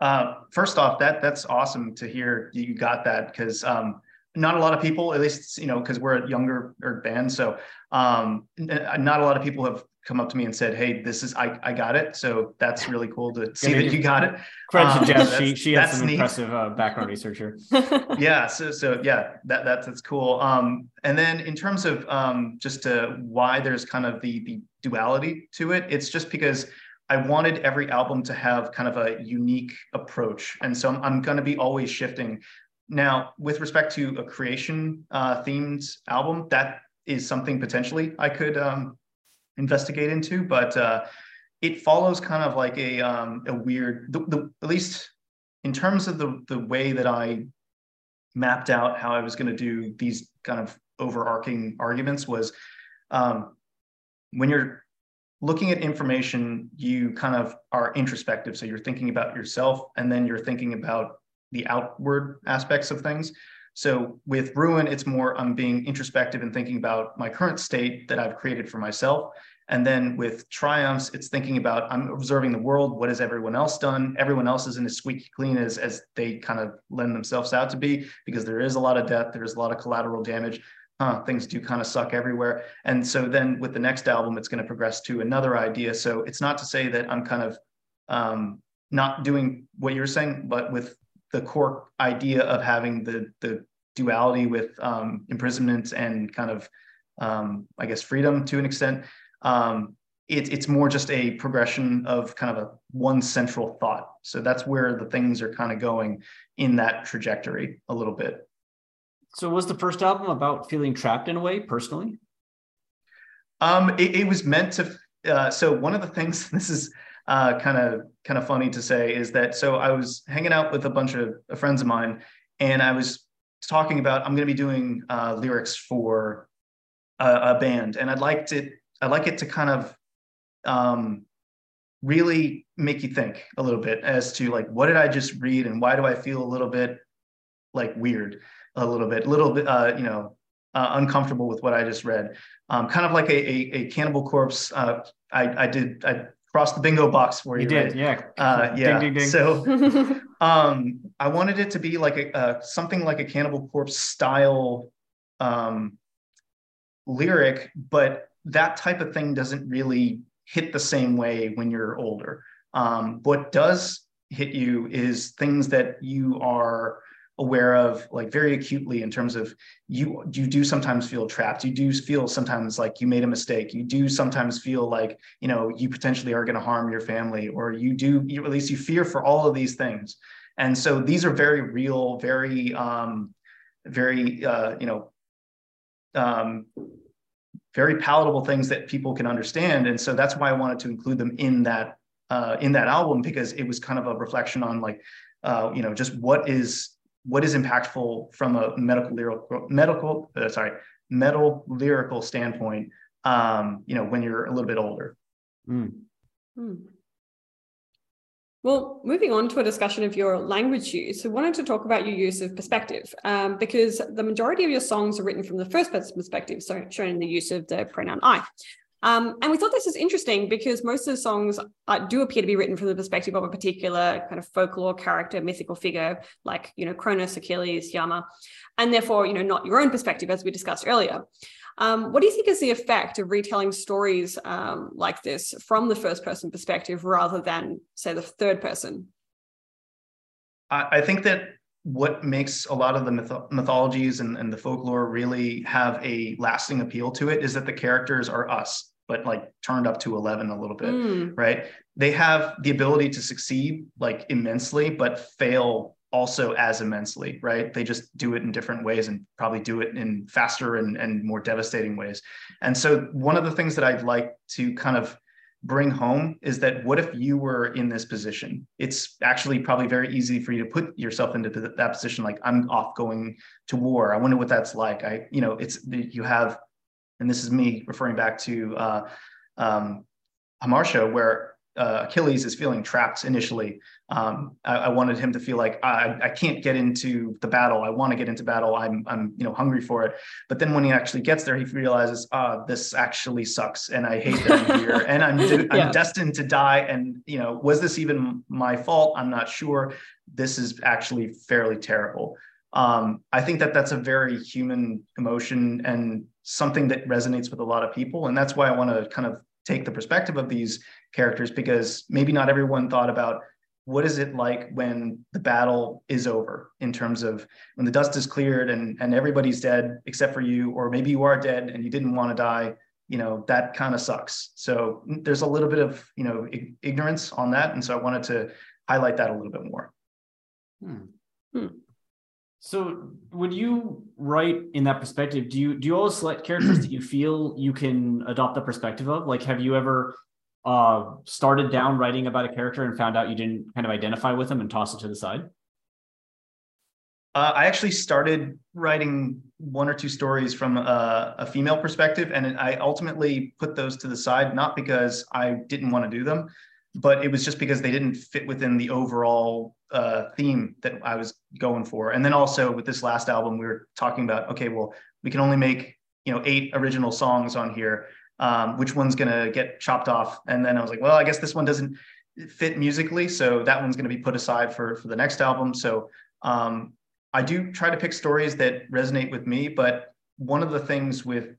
uh, first off that that's awesome to hear you got that because um, not a lot of people at least you know because we're a younger band so um, not a lot of people have come up to me and said, "Hey, this is I, I got it." So that's really cool to see yeah, that you got it. Credit um, to Jess; she she has some neat. impressive uh, background researcher. yeah, so so yeah, that that's that's cool. Um, and then in terms of um, just uh, why there's kind of the the duality to it, it's just because I wanted every album to have kind of a unique approach, and so I'm, I'm going to be always shifting. Now, with respect to a creation uh, themed album, that is something potentially I could um, investigate into, but uh, it follows kind of like a um, a weird, the, the, at least in terms of the the way that I mapped out how I was going to do these kind of overarching arguments was um, when you're looking at information, you kind of are introspective. So you're thinking about yourself, and then you're thinking about the outward aspects of things. So with Ruin, it's more I'm being introspective and thinking about my current state that I've created for myself. And then with Triumphs, it's thinking about I'm observing the world. What has everyone else done? Everyone else isn't as squeaky clean as, as they kind of lend themselves out to be because there is a lot of death, there's a lot of collateral damage. Huh, things do kind of suck everywhere. And so then with the next album, it's going to progress to another idea. So it's not to say that I'm kind of um, not doing what you're saying, but with the core idea of having the the duality with um, imprisonment and kind of um, I guess freedom to an extent. Um, it, it's more just a progression of kind of a one central thought. So that's where the things are kind of going in that trajectory a little bit. So was the first album about feeling trapped in a way personally? Um, it, it was meant to. Uh, so one of the things this is kind of kind of funny to say is that so I was hanging out with a bunch of friends of mine, and I was talking about I'm going to be doing uh, lyrics for a, a, band, and I'd like to I'd like it to kind of um, really make you think a little bit as to like what did I just read and why do I feel a little bit like weird, a little bit, a little bit, uh, you know, uh, uncomfortable with what I just read. Um, kind of like a, a, a Cannibal Corpse. Uh, I, I did I crossed the bingo box for you. You did, right? yeah. Uh, yeah. Ding, ding, ding. So um, I wanted it to be like a, uh, something like a Cannibal Corpse style um, lyric, but that type of thing doesn't really hit the same way when you're older. Um, what does hit you is things that you are aware of like very acutely in terms of you you do sometimes feel trapped? You do feel sometimes like you made a mistake? You do sometimes feel like you know you potentially are going to harm your family or you do you, at least you fear for all of these things. And so these are very real very um very uh you know um very palatable things that people can understand. And so that's why i wanted to include them in that uh in that album because it was kind of a reflection on like uh you know just what is what is impactful from a medical lyrical medical uh, sorry metal lyrical standpoint um, you know when you're a little bit older mm. Hmm. Well, moving on to a discussion of your language use, I wanted to talk about your use of perspective um, because the majority of your songs are written from the first person perspective, so showing the use of the pronoun I. Um, and we thought this is interesting because most of the songs uh, do appear to be written from the perspective of a particular kind of folklore character, mythical figure, like, you know, Cronus, Achilles, Yama, and therefore, you know, not your own perspective, as we discussed earlier. Um, what do you think is the effect of retelling stories um, like this from the first person perspective rather than, say, the third person? I, think that what makes a lot of the myth- mythologies and, and the folklore really have a lasting appeal to it is that the characters are us but like turned up to 11 a little bit, mm. right? They have the ability to succeed like immensely, but fail also as immensely, right? They just do it in different ways and probably do it in faster and, and more devastating ways. And so, one of the things that I'd like to kind of bring home is that what if you were in this position? It's actually probably very easy for you to put yourself into that position. Like, I'm off going to war. I wonder what that's like. I, you know, it's you have and this is me referring back to uh, um, Hamartia, where uh, Achilles is feeling trapped initially. Um, I, I, wanted him to feel like I, I can't get into the battle. I want to get into battle. I'm, I'm, you know, hungry for it. But then when he actually gets there, he realizes, ah, oh, this actually sucks, and I hate that I'm here, and I'm, de- I'm destined to die. And you know, was this even my fault? I'm not sure. This is actually fairly terrible. Um, I think that that's a very human emotion and something that resonates with a lot of people, and that's why I want to kind of take the perspective of these characters because maybe not everyone thought about what is it like when the battle is over in terms of when the dust is cleared and and everybody's dead except for you or maybe you are dead and you didn't want to die you know that kind of sucks so there's a little bit of you know ignorance on that and so i wanted to highlight that a little bit more hmm. Hmm. So when you write in that perspective do you do you always select characters that you feel you can adopt the perspective of like have you ever uh, started down writing about a character and found out you didn't kind of identify with them and toss it to the side? Uh, I actually started writing one or two stories from a, a, female perspective, and I ultimately put those to the side, not because I didn't want to do them, but it was just because they didn't fit within the overall uh, theme that I was going for. And then also with this last album, we were talking about, okay, well, we can only make you know eight original songs on here um, which one's going to get chopped off. And then I was like, well, I guess this one doesn't fit musically. So that one's going to be put aside for, for the next album. So um, I do try to pick stories that resonate with me. But one of the things with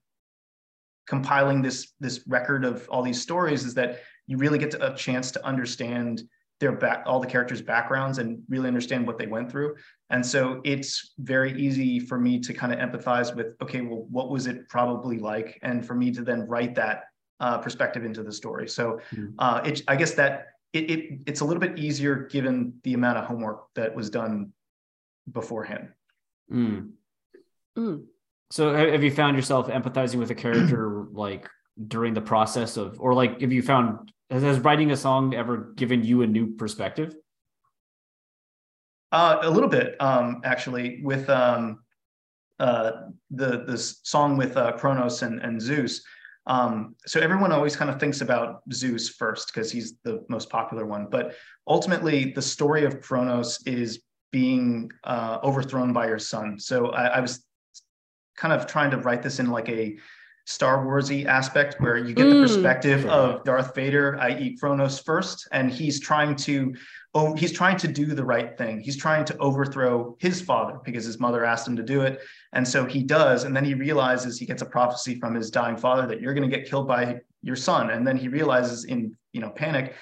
compiling this, this record of all these stories is that you really get a chance to understand their back all the characters backgrounds and really understand what they went through and so it's very easy for me to kind of empathize with okay well what was it probably like and for me to then write that uh, perspective into the story so mm-hmm. uh, it, i guess that it, it, it's a little bit easier given the amount of homework that was done beforehand mm. Mm. so have you found yourself empathizing with a character like during the process of or like have you found has, has writing a song ever given you a new perspective? Uh, a little bit, um, actually, with um, uh, the the song with uh, Kronos and, and Zeus. Um, so everyone always kind of thinks about Zeus first because he's the most popular one, but ultimately the story of Kronos is being uh, overthrown by your son. So I, I was kind of trying to write this in like a Star Warsy aspect where you get mm. the perspective of Darth Vader, i.e., Kronos first, and he's trying to oh, he's trying to do the right thing. He's trying to overthrow his father because his mother asked him to do it, and so he does. And then he realizes he gets a prophecy from his dying father that you're going to get killed by your son, and then he realizes in you know panic.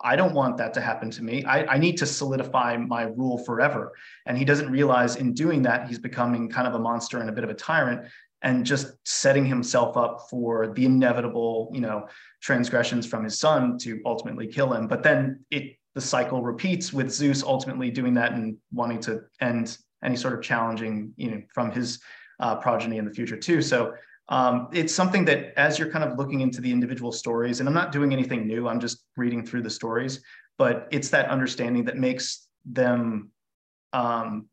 I don't want that to happen to me. I, I need to solidify my rule forever. And he doesn't realize in doing that, he's becoming kind of a monster and a bit of a tyrant and just setting himself up for the inevitable, you know, transgressions from his son to ultimately kill him. But then it the cycle repeats with Zeus ultimately doing that and wanting to end any sort of challenging, you know, from his uh, progeny in the future too. So um, it's something that as you're kind of looking into the individual stories, and I'm not doing anything new, I'm just reading through the stories, but it's that understanding that makes them um,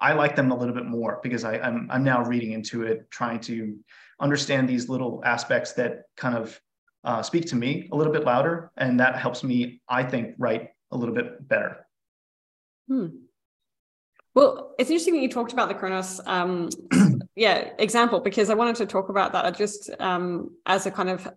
I like them a little bit more because I, I'm I'm now reading into it, trying to understand these little aspects that kind of uh, speak to me a little bit louder, and that helps me, I think, write a little bit better. Hmm. Well, it's interesting that you talked about the Kronos, um, yeah, example because I wanted to talk about that just um, as a kind of,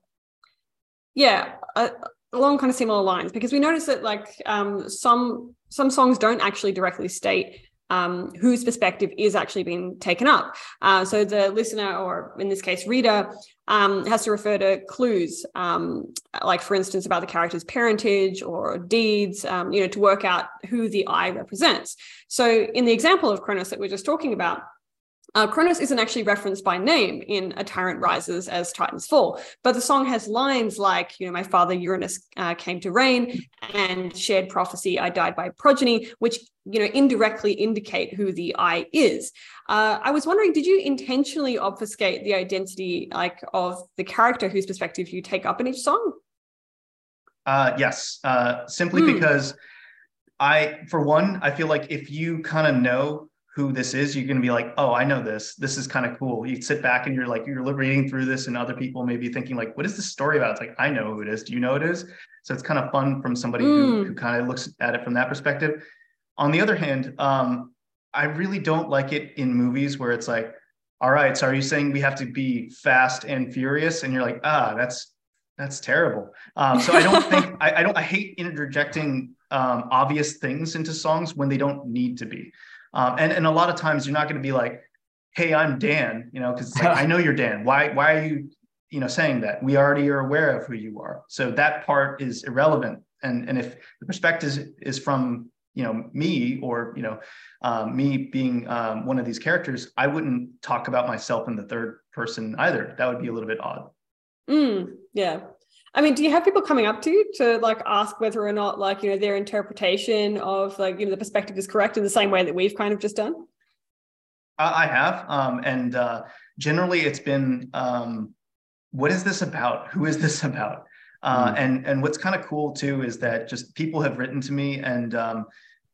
yeah, a, along kind of similar lines because we notice that like um, some some songs don't actually directly state um, whose perspective is actually being taken up. Uh, so the listener, or in this case, reader, um, has to refer to clues, um, like for instance, about the character's parentage or deeds, um, you know, to work out who the I represents. So in the example of Kronos that we're just talking about, uh, Kronos isn't actually referenced by name in A Tyrant Rises as Titans Fall, but the song has lines like, you know, my father Uranus uh, came to reign and shared prophecy, I died by progeny, which, you know, indirectly indicate who the I is. Uh, I was wondering, did you intentionally obfuscate the identity like of the character whose perspective you take up in each song? Uh, yes, uh, simply mm. because I, for one, I feel like if you kind of know who this is, you're going to be like, oh, I know this. This is kind of cool. You sit back and you're like, you're reading through this, and other people may be thinking like, what is this story about? It's like, I know who it is. Do you know it is? So it's kind of fun from somebody mm. who, who kind of looks at it from that perspective. On the other hand, um, I really don't like it in movies where it's like, all right, so are you saying we have to be fast and furious? And you're like, ah, that's that's terrible. Um, so I don't think I, I, don't I hate interjecting um, obvious things into songs when they don't need to be. Um, and and a lot of times you're not going to be like, hey, I'm Dan, you know, because like, I know you're Dan. Why why are you you know saying that? We already are aware of who you are. So that part is irrelevant. And and if the perspective is, is from you know me or you know um, me being um, one of these characters, I wouldn't talk about myself in the third person either. That would be a little bit odd. Mm, yeah. I mean, do you have people coming up to you to like ask whether or not like, you know, their interpretation of like, you know, the perspective is correct in the same way that we've kind of just done? I have. Um, and uh, generally it's been, um, what is this about? Who is this about? Uh, mm. And and what's kind of cool too is that just people have written to me and um,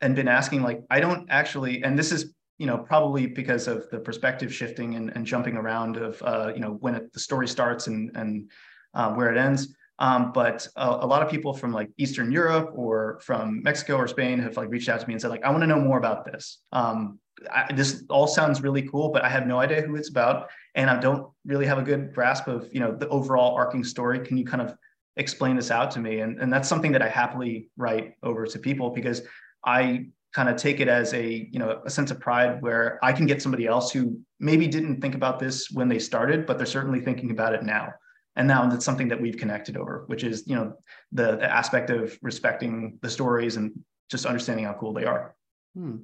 and been asking like I don't actually, and this is you know probably because of the perspective shifting and, and jumping around of uh, you know when it, the story starts and and uh, where it ends. Um, but a, a, lot of people from like Eastern Europe or from Mexico or Spain have like reached out to me and said like, I want to know more about this. Um, I, this all sounds really cool, but I have no idea who it's about, and I don't really have a good grasp of you know the overall arcing story. Can you kind of explain this out to me? And and that's something that I happily write over to people because I kind of take it as a you know a sense of pride where I can get somebody else who maybe didn't think about this when they started, but they're certainly thinking about it now and now that's something that we've connected over which is you know the, the aspect of respecting the stories and just understanding how cool they are hmm.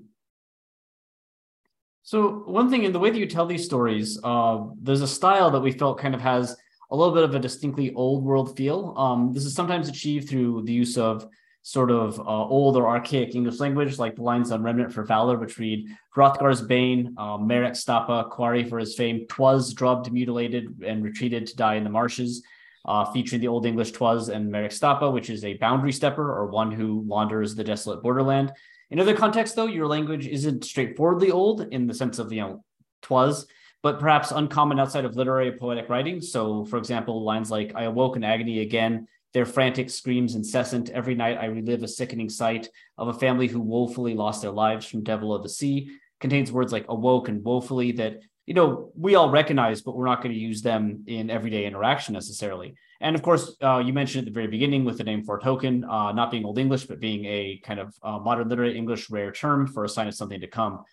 so one thing in the way that you tell these stories uh, there's a style that we felt kind of has a little bit of a distinctly old world feel um, this is sometimes achieved through the use of sort of uh, old or archaic English language, like the lines on Remnant for Valor, which read Hrothgar's Bane, uh, Mearcstapa, quarry for his fame, Twas drubbed, mutilated, and retreated to die in the marshes, uh, featuring the Old English Twas and Mearcstapa, which is a boundary stepper or one who wanders the desolate borderland. In other contexts, though, your language isn't straightforwardly old in the sense of, you know, Twas, but perhaps uncommon outside of literary poetic writing. So, for example, lines like, I awoke in agony again, their frantic screams incessant. Every night I relive a sickening sight of a family who woefully lost their lives from devil of the sea. Contains words like awoke and woefully that you know we all recognize, but we're not going to use them in everyday interaction necessarily. And of course, uh, you mentioned at the very beginning with the name Foretoken, uh, not being Old English, but being a kind of uh, modern literary English rare term for a sign of something to come.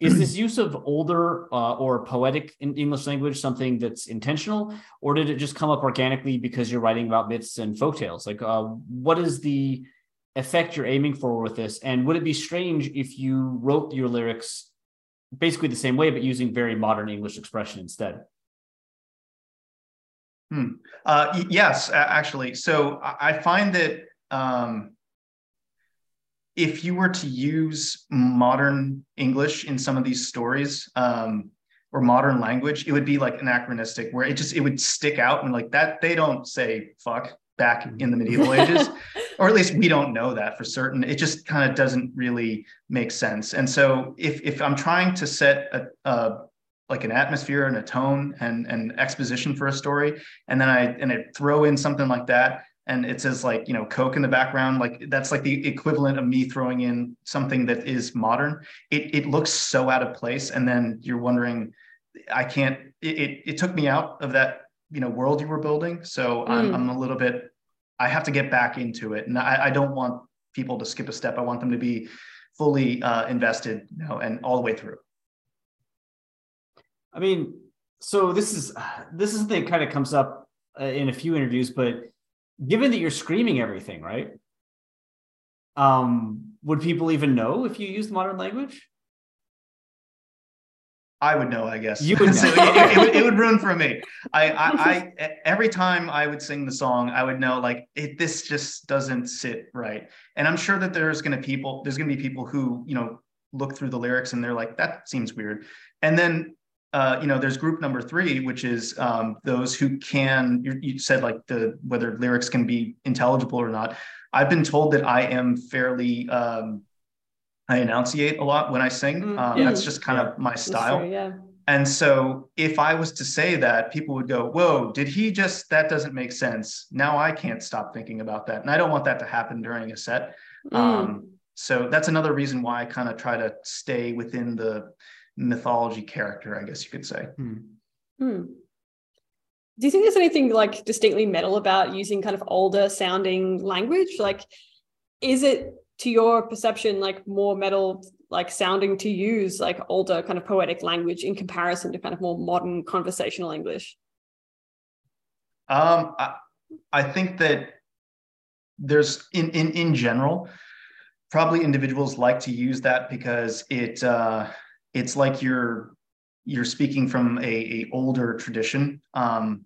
Is this use of older uh, or poetic in English language something that's intentional, or did it just come up organically because you're writing about myths and folktales? Like, uh, what is the effect you're aiming for with this? And would it be strange if you wrote your lyrics basically the same way, but using very modern English expression instead? Hmm. Uh, yes, actually. So I find that um, if you were to use modern English in some of these stories um, or modern language, it would be like anachronistic, where it just it would stick out and like that they don't say fuck back in the medieval ages, or at least we don't know that for certain. It just kind of doesn't really make sense. And so if if I'm trying to set a, a like an atmosphere and a tone and and exposition for a story, and then I and I throw in something like that and it says like you know coke in the background like that's like the equivalent of me throwing in something that is modern. It, it looks so out of place and then you're wondering i can't it, it, it took me out of that you know world you were building. So mm. I'm, I'm a little bit i have to get back into it. And i, I don't want people to skip a step. I want them to be fully uh, invested you know and all the way through. I mean so this is this is the thing kind of comes up uh, in a few interviews but given that you're screaming everything, right? Um, would people even know if you used modern language? I would know, I guess. You would so it, it, it, would, it, would ruin for me. I, I, I, every time I would sing the song, I would know like it, this just doesn't sit right. And I'm sure that there's going to people, there's going to be people who, you know, look through the lyrics and they're like, that seems weird. And then uh, you know, there's group number three, which is um, those who can. You, you, said like the whether lyrics can be intelligible or not. I've been told that I am fairly um, I enunciate a lot when I sing. Mm, um, yeah. That's just kind of my style. true, yeah. And so if I was to say that, people would go, Whoa, did he just, that doesn't make sense. Now I can't stop thinking about that. And I don't want that to happen during a set. Mm. Um, so that's another reason why I kind of try to stay within the mythology character, I guess you could say. Hmm. Hmm. Do you think there's anything like distinctly metal about using kind of older sounding language? Like, is it to your perception like more metal like sounding to use like older kind of poetic language in comparison to kind of more modern conversational English? Um, I, I think that there's in in in general, probably individuals like to use that because it uh, it's like you're you're speaking from a, a older tradition. Um,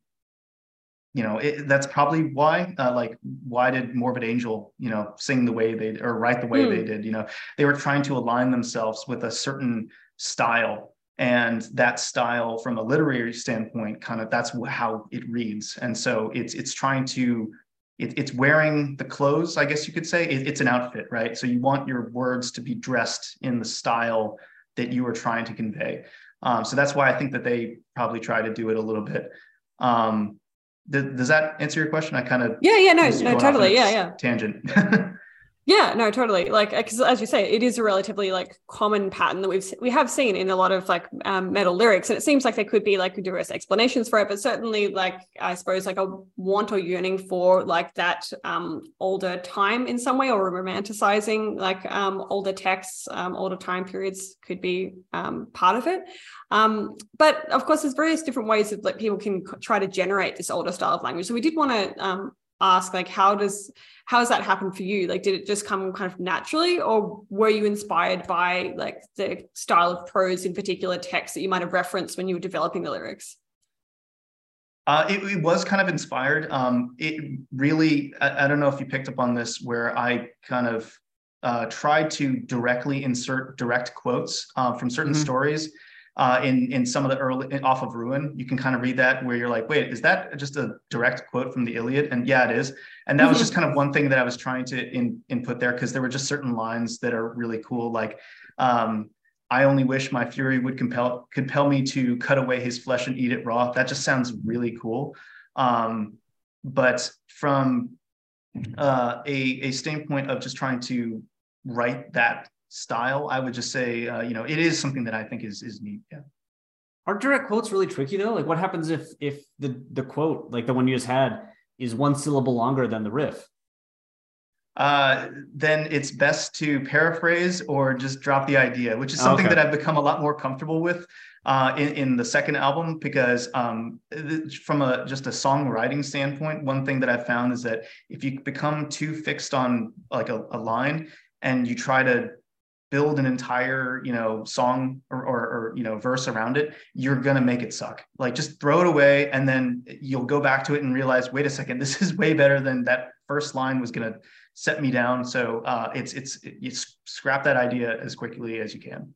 you know, it, that's probably why. Uh, like, why did Morbid Angel, you know, sing the way they or write the way Hmm. they did? You know, they were trying to align themselves with a certain style and that style from a literary standpoint kind of that's how it reads and so it's it's trying to it, it's wearing the clothes i guess you could say it, it's an outfit right so you want your words to be dressed in the style that you are trying to convey um, so that's why i think that they probably try to do it a little bit um, th- does that answer your question i kind of Yeah, yeah, no, no, going off on totally. Yeah, yeah. tangent Yeah, no, totally. Like, because as you say, it is a relatively like common pattern that we've we have seen in a lot of like um, metal lyrics, and it seems like there could be like diverse explanations for it, but certainly like I suppose like a want or yearning for like that um, older time in some way, or romanticizing like um, older texts, um, older time periods could be um, part of it. Um, but of course, there's various different ways that like people can try to generate this older style of language. So we did want to um, ask like how does how does that happened for you like did it just come kind of naturally or were you inspired by like the style of prose in particular text that you might have referenced when you were developing the lyrics Uh, it, it was kind of inspired. Um, it really, I, I don't know if you picked up on this, where I kind of uh, tried to directly insert direct quotes uh, from certain Mhm. stories uh, in in some of the early off of Ruin. You can kind of read that where you're like, wait, is that just a direct quote from the Iliad? And yeah, it is. And that was Mhm. just kind of one thing that I was trying to in, input there because there were just certain lines that are really cool, like. Um, I only wish my fury would compel compel me to cut away his flesh and eat it raw. That just sounds really cool. Um, but from uh, a a standpoint of just trying to write that style, I would just say, uh, you know, it is something that I think is is neat. Yeah. Are direct quotes really tricky though? Like, what happens if if the the quote, like the one you just had, is one syllable longer than the riff? uh, then it's best to paraphrase or just drop the idea, which is something Okay. that I've become a lot more comfortable with uh, in, in the second album because um, th- from a just a songwriting standpoint, one thing that I've found is that if you become too fixed on like a, a line and you try to build an entire you know song or, or, or you know verse around it you're gonna make it suck like just throw it away and then you'll go back to it and realize wait a second this is way better than that first line was gonna set me down. So uh, it's it's you scrap that idea as quickly as you can.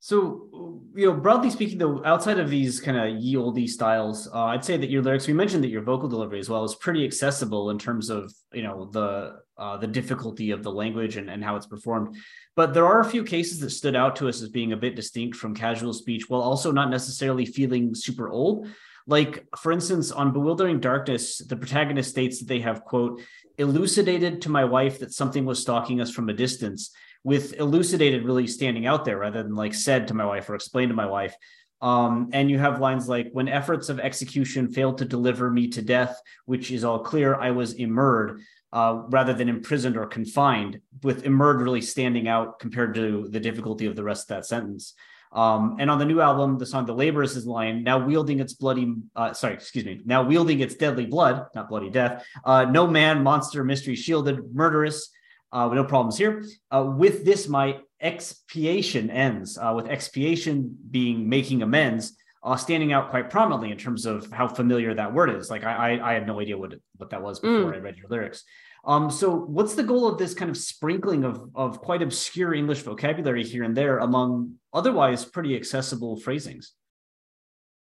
So, you know, broadly speaking, though, outside of these kind of ye olde styles, uh, I'd say that your lyrics. We mentioned that your vocal delivery as well is pretty accessible in terms of you know the uh, the difficulty of the language and, and how it's performed. But there are a few cases that stood out to us as being a bit distinct from casual speech, while also not necessarily feeling super old. Like, for instance, on Bewildering Darkness, the protagonist states that they have quote elucidated to my wife that something was stalking us from a distance with elucidated really standing out there rather than like said to my wife or explained to my wife. Um, and you have lines like, when efforts of execution failed to deliver me to death, which is all clear, I was immured uh, rather than imprisoned or confined, with immured really standing out compared to the difficulty of the rest of that sentence. Um, and on the new album, the song "The Laborers" is line now wielding its bloody, uh, sorry, excuse me, now wielding its deadly blood, not bloody death. Uh, no man, monster, mystery, shielded, murderous, uh, no problems here. Uh, with this, my expiation ends. Uh, with expiation being making amends, uh, standing out quite prominently in terms of how familiar that word is. Like I, I, I had no idea what what that was before Mm. I read your lyrics. Um, so what's the goal of this kind of sprinkling of of quite obscure English vocabulary here and there among otherwise pretty accessible phrasings?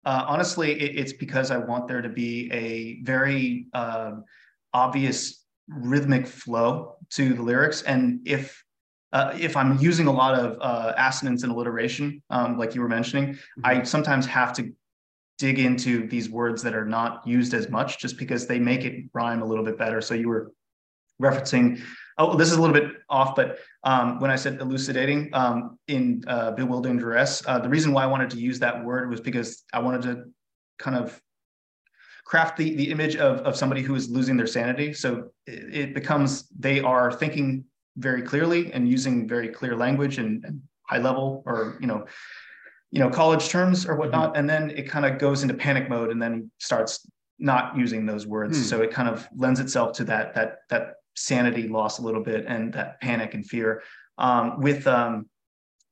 Uh, honestly, it, it's because I want there to be a very uh, obvious rhythmic flow to the lyrics, and if uh, if I'm using a lot of uh, assonance and alliteration, um, like you were mentioning, mm-hmm. I sometimes have to dig into these words that are not used as much just because they make it rhyme a little bit better. So you were referencing, oh, this is a little bit off, but um, when I said elucidating um, in uh, bewildering duress, uh, the reason why I wanted to use that word was because I wanted to kind of craft the, the image of, of somebody who is losing their sanity. So it, it becomes, they are thinking very clearly and using very clear language and, and high level or, you know, you know college terms or whatnot mm-hmm. and then it kind of goes into panic mode and then starts not using those words hmm. so it kind of lends itself to that that that sanity loss a little bit and that panic and fear um, with um,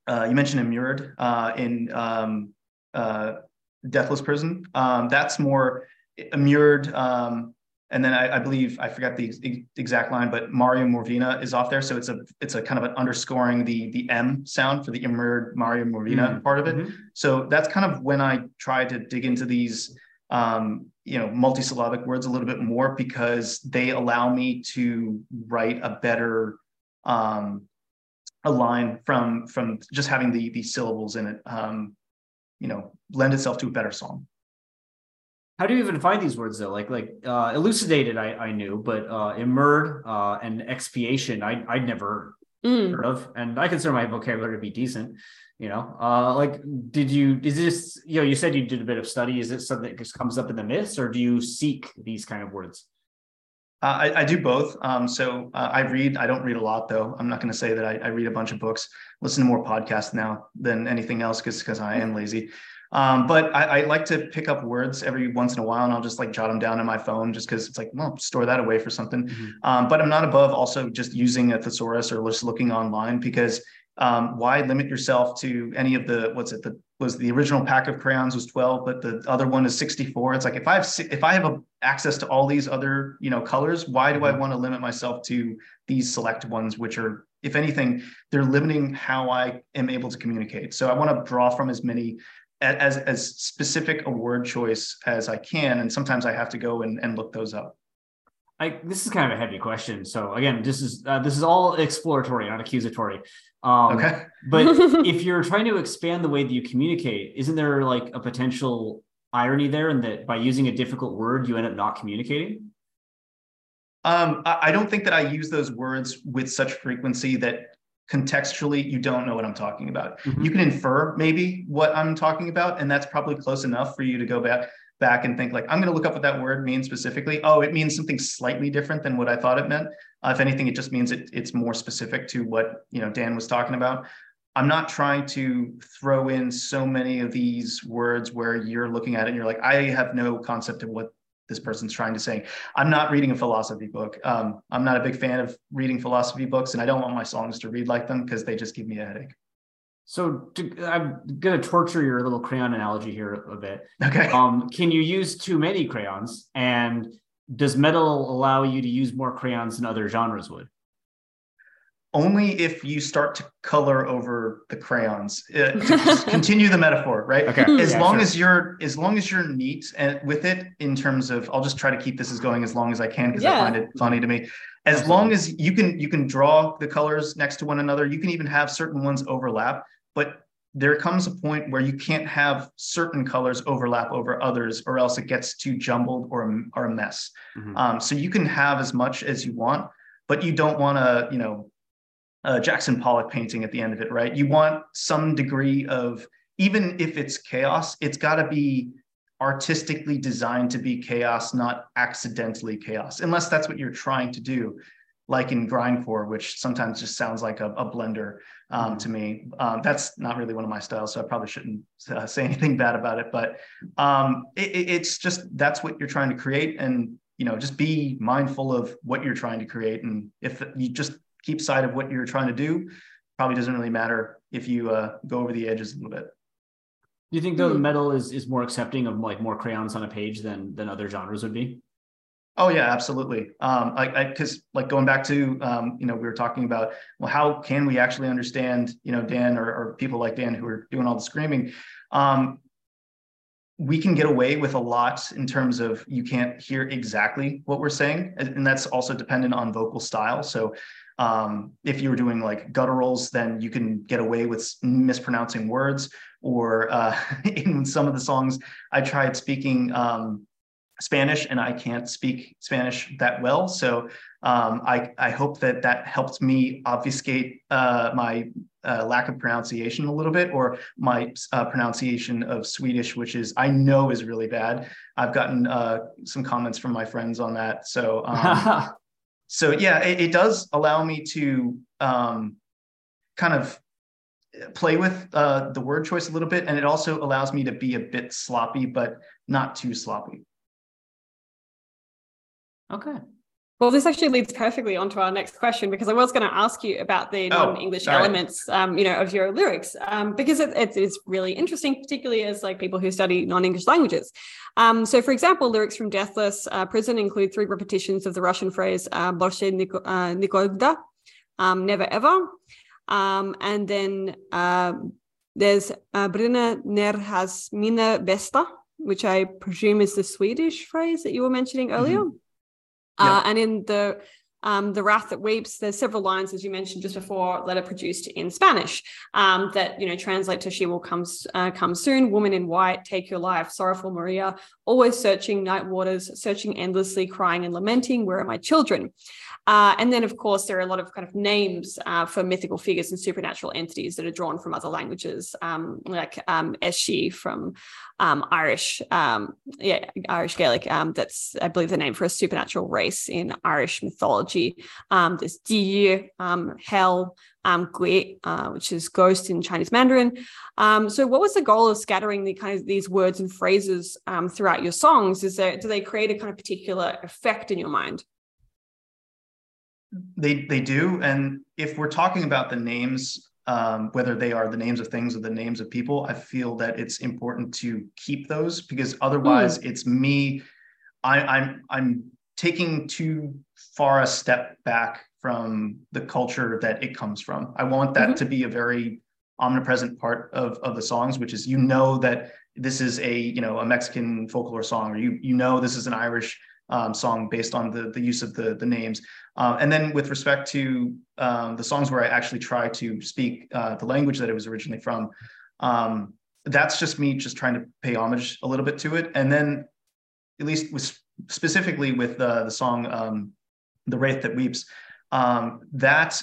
uh, you mentioned immured uh, in um, uh, deathless prison um, that's more immured um, and then I, I, believe I forgot the exact line, but Marya Morevna is off there, so it's a it's a kind of an underscoring the the M sound for the immered Marya Morevna mm-hmm. part of it. Mm-hmm. So that's kind of when I try to dig into these um, you know multisyllabic words a little bit more because they allow me to write a better um, a line from from just having the the syllables in it. Um, you know, lend itself to a better song. How do you even find these words though? Like like uh, elucidated, I, I knew, but uh, immured uh, and expiation, I I'd never mm. heard of, and I consider my vocabulary to be decent. You know, uh, like did you is this you know you said you did a bit of study? Is it something that just comes up in the myths, or do you seek these kind of words? Uh, I, I, do both. Um, so uh, I read. I don't read a lot, though. I'm not going to say that I, I, read a bunch of books. Listen to more podcasts now than anything else, because because I am lazy. Um, but I, I, like to pick up words every once in a while and I'll just like jot them down in my phone just because it's like, well, store that away for something. Mm-hmm. Um, but I'm not above also just using a thesaurus or just looking online because um, why limit yourself to any of the, what's it, the, was the original pack of crayons was 12, but the other one is 64. It's like, if I have, if I have a, access to all these other, you know, colors, why do I mm-hmm. want to limit myself to these select ones, which are, if anything, they're limiting how I am able to communicate. So I want to draw from as many as as specific a word choice as I can, and sometimes I have to go and, and look those up. I, this is kind of a heavy question. So again, this is uh, this is all exploratory, not accusatory. Um, okay. but if you're trying to expand the way that you communicate, isn't there like a potential irony there, in that by using a difficult word, you end up not communicating? Um, I don't think that I use those words with such frequency that contextually you don't know what i'm talking about. Mm-hmm. you can infer maybe what i'm talking about and that's probably close enough for you to go back back and think like i'm going to look up what that word means specifically. Oh it means something slightly different than what i thought it meant. Uh, if anything it just means it, it's more specific to what you know dan was talking about. I'm not trying to throw in so many of these words where you're looking at it and you're like i have no concept of what this person's trying to say. I'm not reading a philosophy book. Um, I'm not a big fan of reading philosophy books, and I don't want my songs to read like them because they just give me a headache. So to, I'm going to torture your little crayon analogy here a bit. Okay. Um, can you use too many crayons? And does metal allow you to use more crayons than other genres would? Only if you start to color over the crayons uh, continue the metaphor right okay as yeah, long sure. as you're as long as you're neat and with it in terms of i'll just try to keep this as going as long as i can because yeah. i find it funny to me as Absolutely. long as you can you can draw the colors next to one another you can even have certain ones overlap but there comes a point where you can't have certain colors overlap over others or else it gets too jumbled or, or a mess mm-hmm. um, so you can have as much as you want but you don't want to you know uh, Jackson Pollock painting at the end of it, right? You want some degree of, even if it's chaos, it's got to be artistically designed to be chaos, not accidentally chaos, unless that's what you're trying to do, like in grindcore, which sometimes just sounds like a, a blender um, mm-hmm. to me. Um, that's not really one of my styles, so I probably shouldn't uh, say anything bad about it. But um, it, it's just that's what you're trying to create, and you know, just be mindful of what you're trying to create, and if you just keep sight of what you're trying to do, probably doesn't really matter if you uh, go over the edges a little bit. Do you think though the metal is is more accepting of like more crayons on a page than than other genres would be? Oh yeah, absolutely. Um, I because like going back to um, you know we were talking about well how can we actually understand you know Dan or, or people like Dan who are doing all the screaming. Um, we can get away with a lot in terms of you can't hear exactly what we're saying, and that's also dependent on vocal style. So um, if you were doing like gutturals, then you can get away with mispronouncing words. Or uh, in some of the songs, I tried speaking um, Spanish and I can't speak Spanish that well. So um, I, I hope that that helped me obfuscate uh, my uh, lack of pronunciation a little bit or my uh, pronunciation of Swedish, which is I know is really bad. I've gotten uh, some comments from my friends on that. So um, so yeah, it, it, does allow me to um, kind of play with uh, the word choice a little bit, and it also allows me to be a bit sloppy, but not too sloppy. Okay. Well, this actually leads perfectly onto our next question because I was going to ask you about the oh, non-English elements, um, you know, of your lyrics, um, because it, it is really interesting, particularly as like people who study non-English languages. Um, so, for example, lyrics from Deathless uh, Prison include three repetitions of the Russian phrase uh, "Nikogda," uh, um, never ever," um, and then uh, there's uh, "Brinna ner has mina besta," which I presume is the Swedish phrase that you were mentioning earlier. Mm-hmm. Uh, and in the um, the wraith that weeps there's several lines as you mentioned just before that are produced in spanish um, that you know translate to she will come uh, come soon woman in white take your life sorrowful maria always searching night waters searching endlessly crying and lamenting where are my children uh, and then, of course, there are a lot of kind of names uh, for mythical figures and supernatural entities that are drawn from other languages, um, like um, Aos Sí from um, Irish, um, yeah, Irish Gaelic. Um, that's, I believe, the name for a supernatural race in Irish mythology. Um, there's Di, Hell, um, Gui, uh, which is ghost in Chinese Mandarin. so, what was the goal of scattering the kind of these words and phrases throughout your songs? Is there do they create a kind of particular effect in your mind? They they do, and if we're talking about the names, um, whether they are the names of things or the names of people, I feel that it's important to keep those because otherwise, mm. it's me. I, I'm I'm taking too far a step back from the culture that it comes from. I want that mm-hmm. to be a very omnipresent part of of the songs, which is you know that this is a you know a Mexican folklore song, or you you know this is an Irish um, song based on the the use of the the names. Uh, and then with respect to um, the songs where I actually try to speak uh, the language that it was originally from, um, that's just me just trying to pay homage a little bit to it. And then at least with specifically with uh, the song um, "The Wraith That Weeps." Um, that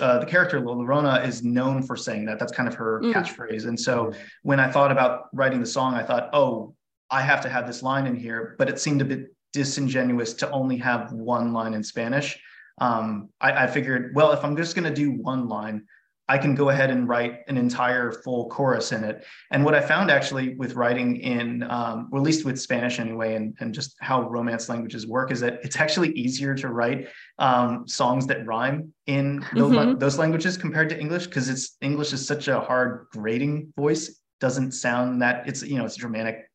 uh, the character Llorona is known for saying that. That's kind of her mm. catchphrase. And so when I thought about writing the song, I thought, oh, I have to have this line in here. But it seemed a bit disingenuous to only have one line in Spanish. Um, I, I figured, well, if I'm just going to do one line, I can go ahead and write an entire full chorus in it. And what I found actually with writing in, um, or at least with Spanish anyway, and, and just how Romance languages work is that it's actually easier to write um, songs that rhyme in those, mm-hmm. those languages compared to English because it's English is such a hard grading voice. Doesn't sound that it's you know it's a Germanic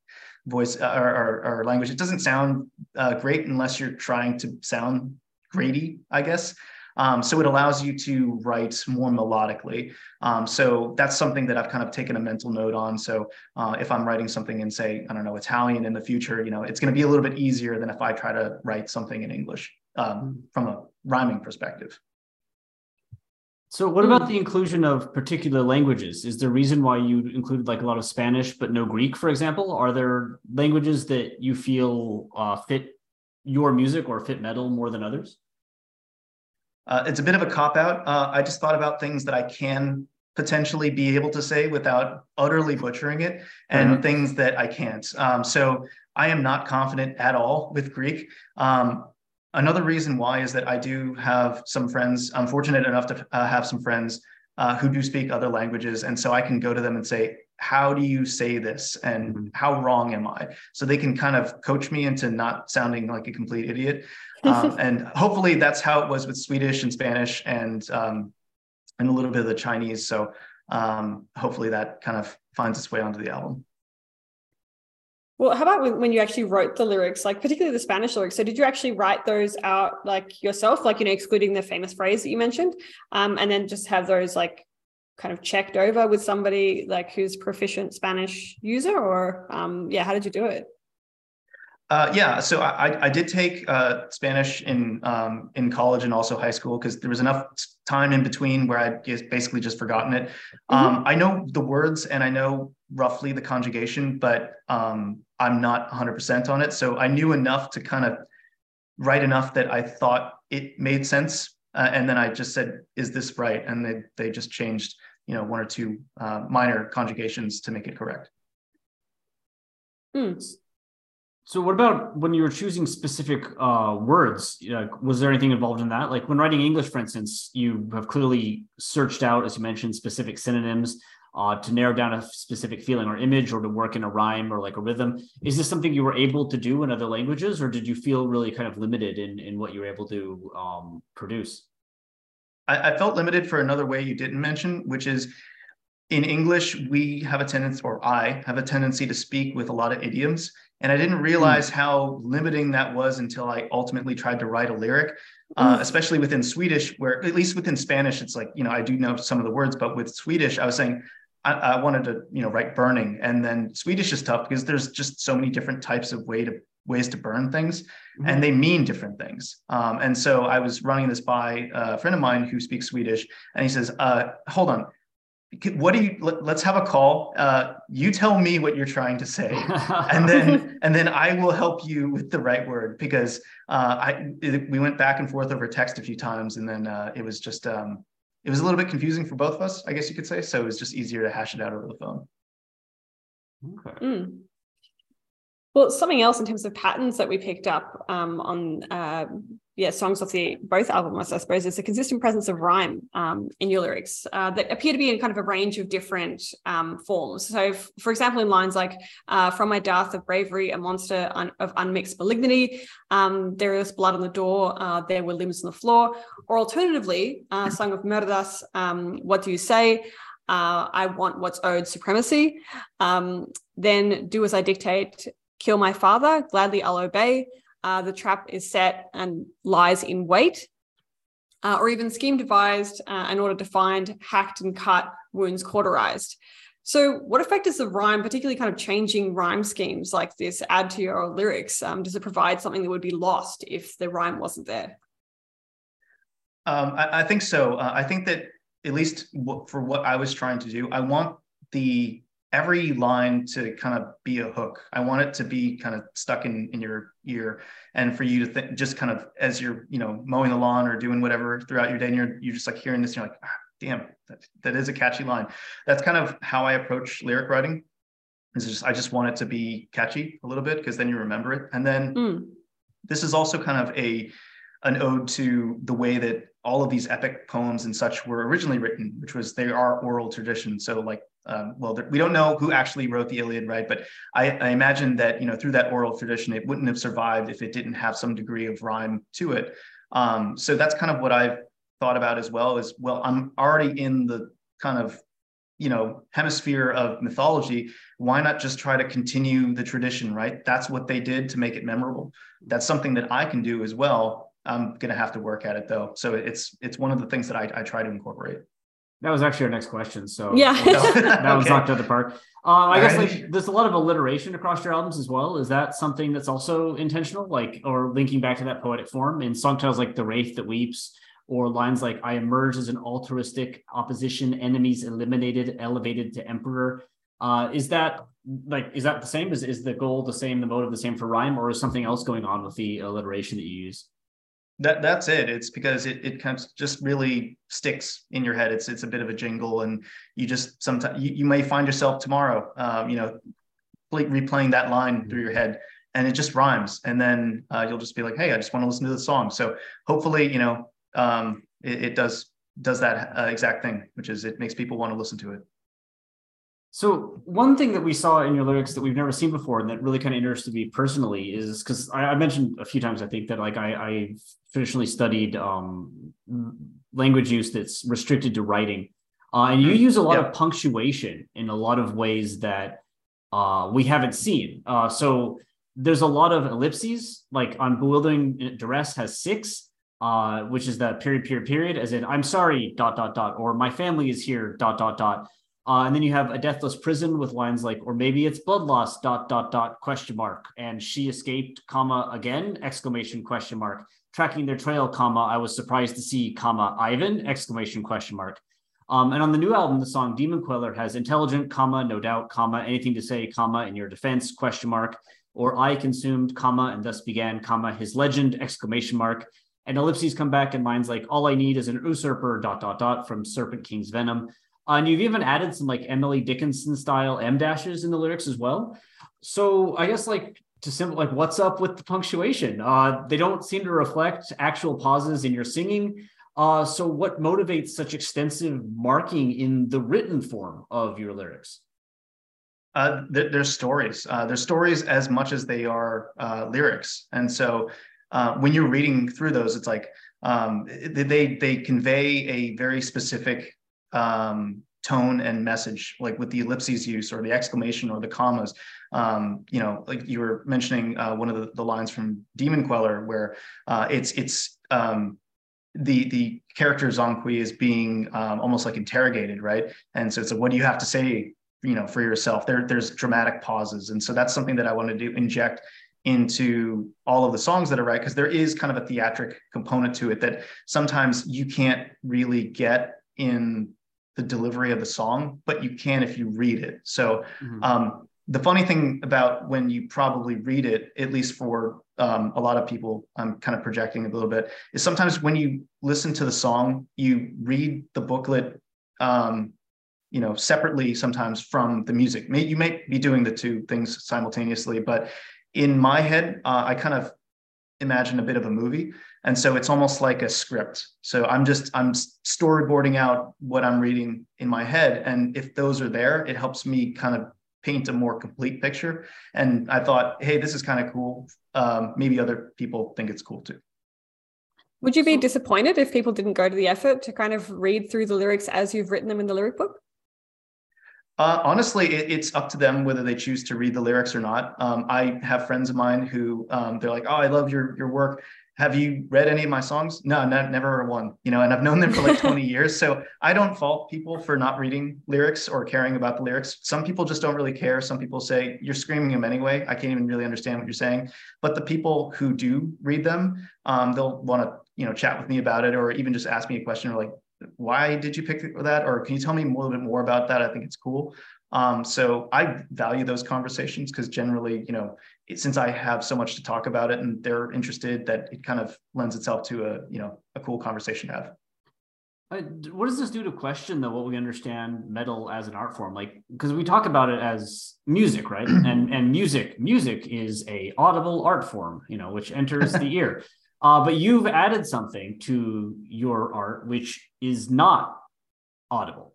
voice uh, or, or, or, language. It doesn't sound uh, great unless you're trying to sound grady, I guess. Um, so it allows you to write more melodically. Um, so that's something that I've kind of taken a mental note on. So uh, if I'm writing something in, say, I don't know, Italian in the future, you know, it's going to be a little bit easier than if I try to write something in English um, from a rhyming perspective. So, what about the inclusion of particular languages? Is there a reason why you included like a lot of Spanish but no Greek, for example? Are there languages that you feel uh, fit your music or fit metal more than others? Uh, it's a bit of a cop out. Uh, I just thought about things that I can potentially be able to say without utterly butchering it, and mm-hmm. things that I can't. Um, so I am not confident at all with Greek. Um, Another reason why is that I do have some friends. I'm fortunate enough to uh, have some friends uh, who do speak other languages, and so I can go to them and say, "How do you say this?" and mm-hmm. "How wrong am I?" So they can kind of coach me into not sounding like a complete idiot. Um, and hopefully, that's how it was with Swedish and Spanish and um, and a little bit of the Chinese. So um, hopefully, that kind of finds its way onto the album. Well, how about when you actually wrote the lyrics, like particularly the Spanish lyrics? So, did you actually write those out like yourself, like you know, excluding the famous phrase that you mentioned, um, and then just have those like kind of checked over with somebody like who's proficient Spanish user, or um, yeah, how did you do it? Uh, yeah, so I, I did take uh, Spanish in um, in college and also high school because there was enough time in between where I basically just forgotten it. Mm-hmm. Um, I know the words and I know roughly the conjugation, but um, I'm not 100% on it. So I knew enough to kind of write enough that I thought it made sense, uh, and then I just said, "Is this right?" And they they just changed, you know, one or two uh, minor conjugations to make it correct. Mm. So what about when you were choosing specific uh, words? was there anything involved in that? Like when writing English, for instance, you have clearly searched out, as you mentioned, specific synonyms uh, to narrow down a specific feeling or image or to work in a rhyme or like a rhythm. Is this something you were able to do in other languages or did you feel really kind of limited in, in what you were able to um, produce? I, I felt limited for another way you didn't mention, which is in English, we have a tendency, or I have a tendency to speak with a lot of idioms. And I didn't hmm. realize mm. how limiting that was until I ultimately tried to write a lyric, uh, mm. especially within Swedish, where at least within Spanish, it's like, you know, I do know some of the words, but with Swedish, I was saying, I, I wanted to, you know, write burning. And then Swedish is tough because there's just so many different types of way to ways to burn things mm-hmm. and they mean different things um, and so i was running this by a friend of mine who speaks swedish and he says uh, hold on what do you let, us have a call. Uh, you tell me what you're trying to say and then and then i will help you with the right word because uh, i it, we went back and forth over text a few times and then uh, it was just um, it was a little bit confusing for both of us i guess you could say so it was just easier to hash it out over the phone. Okay. Mm. Well, something else in terms of patterns that we picked up um, on uh, yeah songs off the both albums, I suppose, is a consistent presence of rhyme um, in your lyrics uh, that appear to be in kind of a range of different um, forms. So, for example, in lines like uh, "From my death of bravery, a monster un- of unmixed malignity," um, "There is blood on the door, uh, there were limbs on the floor," or alternatively, uh, "Song of Mardas, um, what do you say?" Uh, I want what's owed supremacy. Um, then do as I dictate, kill my father, gladly I'll obey. Uh, the trap is set and lies in wait. Uh, or even scheme devised uh, in order to find hacked and cut wounds cauterized. So, what effect does the rhyme, particularly kind of changing rhyme schemes like this, add to your lyrics? Um, does it provide something that would be lost if the rhyme wasn't there? Um, I, I, think so. Uh, I think that at least for what I was trying to do, I want the every line to kind of be a hook. I want it to be kind of stuck in in your ear, and for you to think just kind of as you're you know mowing the lawn or doing whatever throughout your day, and you're you're just like hearing this, and you're like, ah, damn, that, that is a catchy line. That's kind of how I approach lyric writing. Is just I just want it to be catchy a little bit because then you remember it, and then mm. this is also kind of a an ode to the way that all of these epic poems and such were originally written, which was they are oral tradition. So like um, well, we don't know who actually wrote the Iliad, right? But I, I, imagine that you know through that oral tradition, it wouldn't have survived if it didn't have some degree of rhyme to it. Um, so that's kind of what I've thought about as well. Is well, I'm already in the kind of you know hemisphere of mythology. Why not just try to continue the tradition, right? That's what they did to make it memorable. That's something that I can do as well. I'm gonna have to work at it though. So it's it's one of the things that I, I try to incorporate. That was actually our next question. So yeah, that was okay. knocked out of the park. Um, I guess like there's a lot of alliteration across your albums as well. Is that something that's also intentional, like or linking back to that poetic form in song titles like "The Wraith That Weeps" or lines like "I emerge as an altruistic opposition, enemies eliminated, elevated to emperor." Uh, is that like is that the same? Is is the goal the same, the motive the same for rhyme, or is something else going on with the alliteration that you use? That that's it. It's because it, it kind of just really sticks in your head. It's it's a bit of a jingle and you just sometimes you, you may find yourself tomorrow um, you know replaying that line through your head and it just rhymes. And then uh, you'll just be like hey i just want to listen to the song. So hopefully you know um, it, it, does does that uh, exact thing which is it makes people want to listen to it so one thing that we saw in your lyrics that we've never seen before and that really kind of interested me personally is because I, I, mentioned a few times I think that like I, I traditionally studied um, language use that's restricted to writing, uh, and you hmm. use a lot yeah. of punctuation in a lot of ways that uh, we haven't seen. Uh, so there's a lot of ellipses, like on bewildering duress has six, uh, which is that period, period, period, as in I'm sorry, dot dot dot, or my family is here, dot dot dot. Uh, and then you have a deathless prison with lines like, or maybe it's blood loss, dot, dot, dot, question mark. And she escaped, comma, again, exclamation, question mark. Tracking their trail, comma, I was surprised to see, comma, Ivan, exclamation, question mark. Um, and on the new album, the song Demon Queller has intelligent, comma, no doubt, comma, anything to say, comma, in your defense, question mark, or I consumed, comma, and thus began, comma, his legend, exclamation mark. And ellipses come back in lines like, all I need is an usurper, dot, dot, dot, from Serpent King's Venom. Uh, and you've even added some like Emily Dickinson style em dashes in the lyrics as well. So I guess like to simple like what's up with the punctuation? Uh, they don't seem to reflect actual pauses in your singing. Uh, so what motivates such extensive marking in the written form of your lyrics? Uh, they're, stories. Uh, they're stories as much as they are uh, lyrics. And so uh, when you're reading through those, it's like um, they they convey a very specific um, tone and message, like with the ellipses use or the exclamation or the commas. Um, you know, like you were mentioning uh, one of the, the, lines from Demon Queller, where uh, it's it's um, the the character Zhong Kui is being um, almost like interrogated, right? And so it's like, what do you have to say, you know, for yourself? There there's dramatic pauses, and so that's something that I wanted to inject into all of the songs that I write because there is kind of a theatric component to it that sometimes you can't really get in the delivery of the song, but you can if you read it. So mm-hmm. um, the funny thing about when you probably read it, at least for um, a lot of people, I'm kind of projecting a little bit, is sometimes when you listen to the song, you read the booklet, um, you know, separately sometimes from the music. May, you may be doing the two things simultaneously, but in my head, uh, I kind of imagine a bit of a movie and so it's almost like a script. So i'm just i'm storyboarding out what i'm reading in my head. And if those are there it helps me kind of paint a more complete picture. And i thought hey this is kind of cool. Um, maybe other people think it's cool too. Would you be disappointed if people didn't go to the effort to kind of read through the lyrics as you've written them in the lyric book? Uh, honestly, it, it's up to them whether they choose to read the lyrics or not. Um, I have friends of mine who um, they're like, "Oh, I love your your work. Have you read any of my songs?" No, not, never one. You know, and I've known them for like 20 years, so I don't fault people for not reading lyrics or caring about the lyrics. Some people just don't really care. Some people say you're screaming them anyway. I can't even really understand what you're saying. But the people who do read them, um, they'll want to you know chat with me about it, or even just ask me a question or like, why did you pick that? Or can you tell me a little bit more about that? I think it's cool. Um, so I value those conversations because generally, you know, since I have so much to talk about it and they're interested, that it kind of lends itself to a, you know, a cool conversation to have. Uh, what does this do to question though what we understand metal as an art form like because we talk about it as music right and and music music is a audible art form you know which enters the ear uh, but you've added something to your art which is not audible.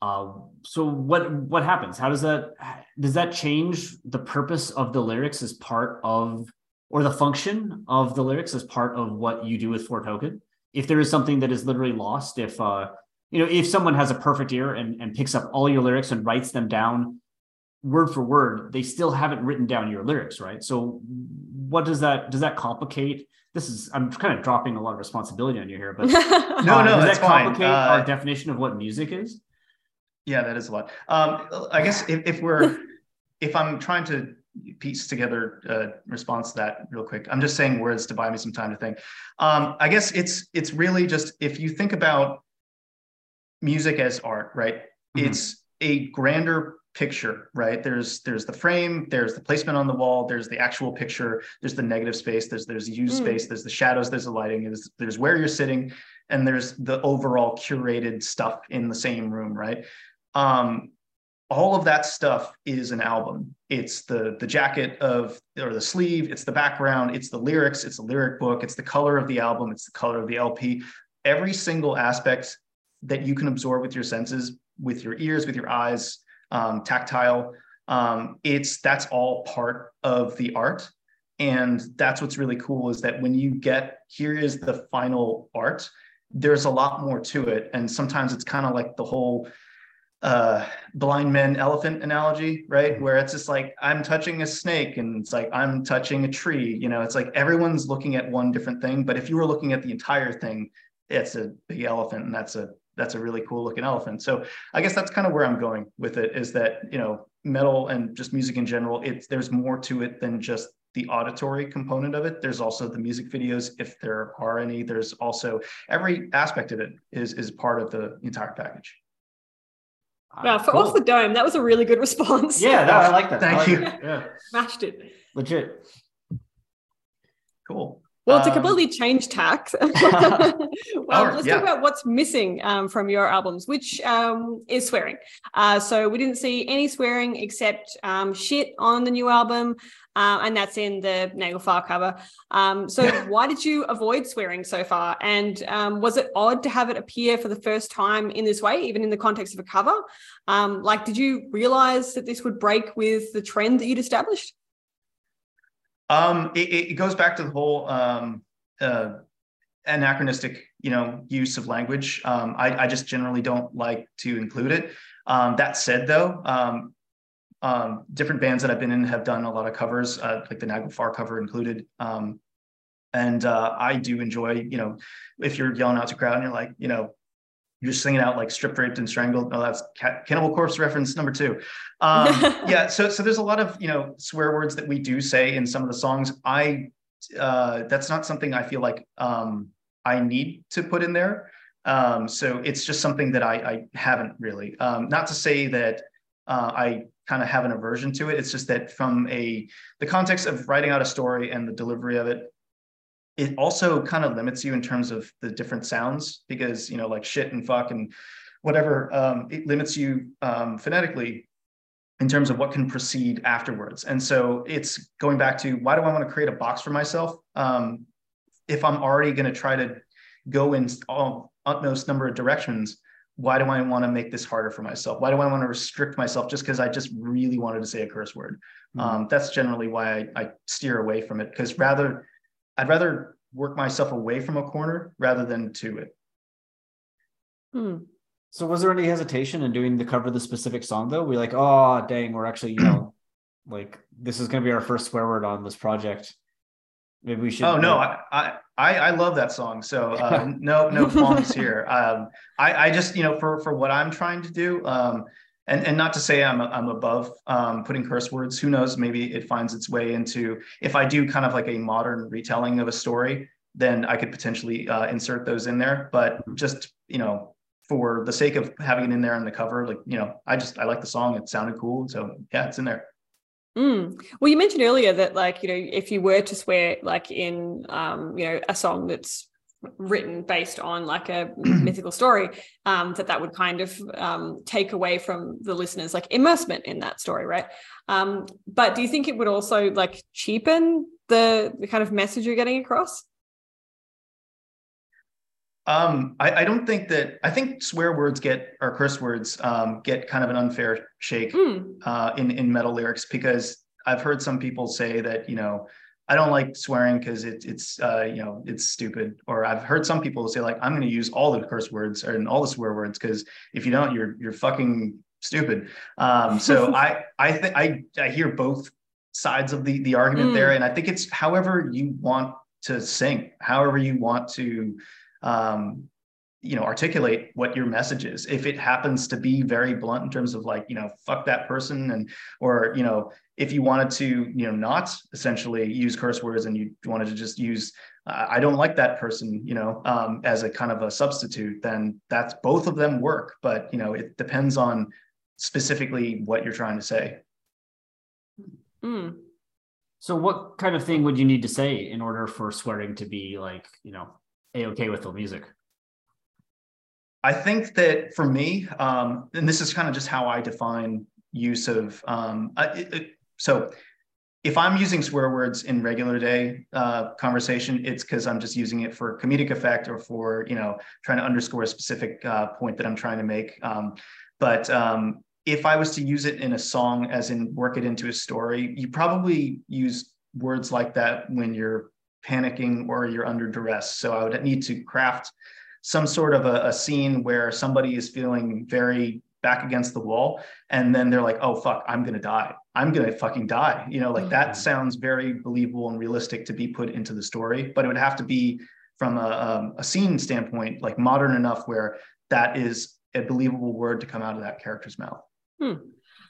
Uh, so what what happens? How does that does that change the purpose of the lyrics as part of or the function of the lyrics as part of what you do with Foretoken? If there is something that is literally lost, if uh, you know, if someone has a perfect ear and, and picks up all your lyrics and writes them down word for word, they still haven't written down your lyrics, right? So what does that does that complicate this is I'm kind of dropping a lot of responsibility on you here, but no, uh, no, does that complicate uh, our definition of what music is? Yeah, that is a lot. Um, I guess if, if we're if I'm trying to piece together a response to that real quick, I'm just saying words to buy me some time to think. Um, I guess it's it's really just if you think about music as art, right? Mm-hmm. It's a grander picture right there's there's the frame there's the placement on the wall there's the actual picture there's the negative space there's there's used mm. space there's the shadows there's the lighting there's, there's where you're sitting and there's the overall curated stuff in the same room right um all of that stuff is an album it's the the jacket of or the sleeve it's the background it's the lyrics it's the lyric book it's the color of the album it's the color of the lp every single aspect that you can absorb with your senses with your ears with your eyes um, tactile. Um, it's that's all part of the art. And that's what's really cool is that when you get here is the final art, there's a lot more to it. And sometimes it's kind of like the whole uh, blind men elephant analogy, right? Mm-hmm. Where it's just like I'm touching a snake and it's like I'm touching a tree. You know, it's like everyone's looking at one different thing. But if you were looking at the entire thing, it's a big elephant and that's a that's a really cool looking elephant. So I guess that's kind of where I'm going with it is that, you know, metal and just music in general, it's there's more to it than just the auditory component of it. There's also the music videos, if there are any. There's also every aspect of it is is part of the entire package. Ah, wow, for cool. off the dome, that was a really good response. Yeah, no, I like that. Thank like you. Yeah. Smashed it. Legit. Cool. Well, to um, completely change tack, well, oh, let's yeah. talk about what's missing um, from your albums, which um, is swearing. Uh, so we didn't see any swearing except um, shit on the new album, uh, and that's in the Nagelfar cover. Um, so why did you avoid swearing so far? And um, was it odd to have it appear for the first time in this way, even in the context of a cover? like, did you realize that this would break with the trend that you'd established? Um, it, it, goes back to the whole um, uh, anachronistic, you know, use of language. Um, I, I, just generally don't like to include it. Um, that said, though, um, um, different bands that I've been in have done a lot of covers, uh, like the Nagelfar cover included. And uh, I do enjoy, you know, if you're yelling out to crowd and you're like, you know, you're singing out like stripped, raped, and strangled. Oh, that's Cannibal Corpse reference number two. Um, yeah, so so there's a lot of you know swear words that we do say in some of the songs. I uh, that's not something I feel like um, I need to put in there. Um, so it's just something that I, I haven't really. Um, not to say that uh, I kind of have an aversion to it. It's just that from a the context of writing out a story and the delivery of it, it also kind of limits you in terms of the different sounds because you know like shit and fuck and whatever um, it limits you um, phonetically in terms of what can proceed afterwards. And so it's going back to why do i want to create a box for myself? Um, if i'm already going to try to go in all utmost number of directions why do i want to make this harder for myself? Why do i want to restrict myself just because i just really wanted to say a curse word? Mm-hmm. that's generally why I, I steer away from it because rather I'd rather work myself away from a corner rather than to it. Hmm. So was there any hesitation in doing the cover of the specific song though? We like, oh dang, we're actually, you know, like this is gonna be our first swear word on this project. Maybe we should. Oh no, I I I love that song. So uh, no no qualms here. Um, I I just you know for for what I'm trying to do, um, and and not to say I'm I'm above um, putting curse words. Who knows? Maybe it finds its way into if I do kind of like a modern retelling of a story, then I could potentially uh, insert those in there. But just you know, for the sake of having it in there on the cover, like you know, I just I like the song. It sounded cool, so yeah, it's in there. Mm. Well, you mentioned earlier that like you know, if you were to swear like in um, you know a song that's written based on like a mythical story um, that that would kind of um, take away from the listeners like immersement in that story right um, but do you think it would also like cheapen the, the kind of message you're getting across um, I, I, don't think that I think swear words get or curse words um, get kind of an unfair shake mm. uh, in in metal lyrics because I've heard some people say that you know I don't like swearing because it, it's uh, you know it's stupid. Or I've heard some people say like I'm going to use all the curse words and all the swear words because if you don't, you're you're fucking stupid. Um, so I I think I I hear both sides of the the argument mm. there, and I think it's however you want to sing, however you want to um, you know articulate what your message is. If it happens to be very blunt in terms of like you know fuck that person and or you know if you wanted to you know not essentially use curse words and you wanted to just use uh, i don't like that person you know um, as a kind of a substitute then that's both of them work. But you know it depends on specifically what you're trying to say. Mm. so what kind of thing would you need to say in order for swearing to be like you know a okay with the music I think that for me, um, and this is kind of just how I define use of. Um, it, so, if I'm using swear words in regular day uh, conversation, it's because I'm just using it for comedic effect or for you know trying to underscore a specific uh, point that I'm trying to make. Um, but um, if I was to use it in a song, as in work it into a story, you probably use words like that when you're panicking or you're under duress. So I would need to craft some sort of a, a scene where somebody is feeling very back against the wall and then they're like oh fuck i'm gonna die i'm gonna fucking die you know like mm-hmm. that sounds very believable and realistic to be put into the story but it would have to be from a, um, a scene standpoint like modern enough where that is a believable word to come out of that character's mouth. Hmm.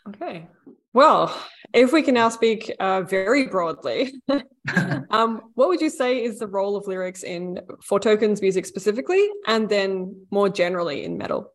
Okay. Well, if we can now speak uh, very broadly, um, what would you say is the role of lyrics in Foretoken's music specifically, and then more generally in metal?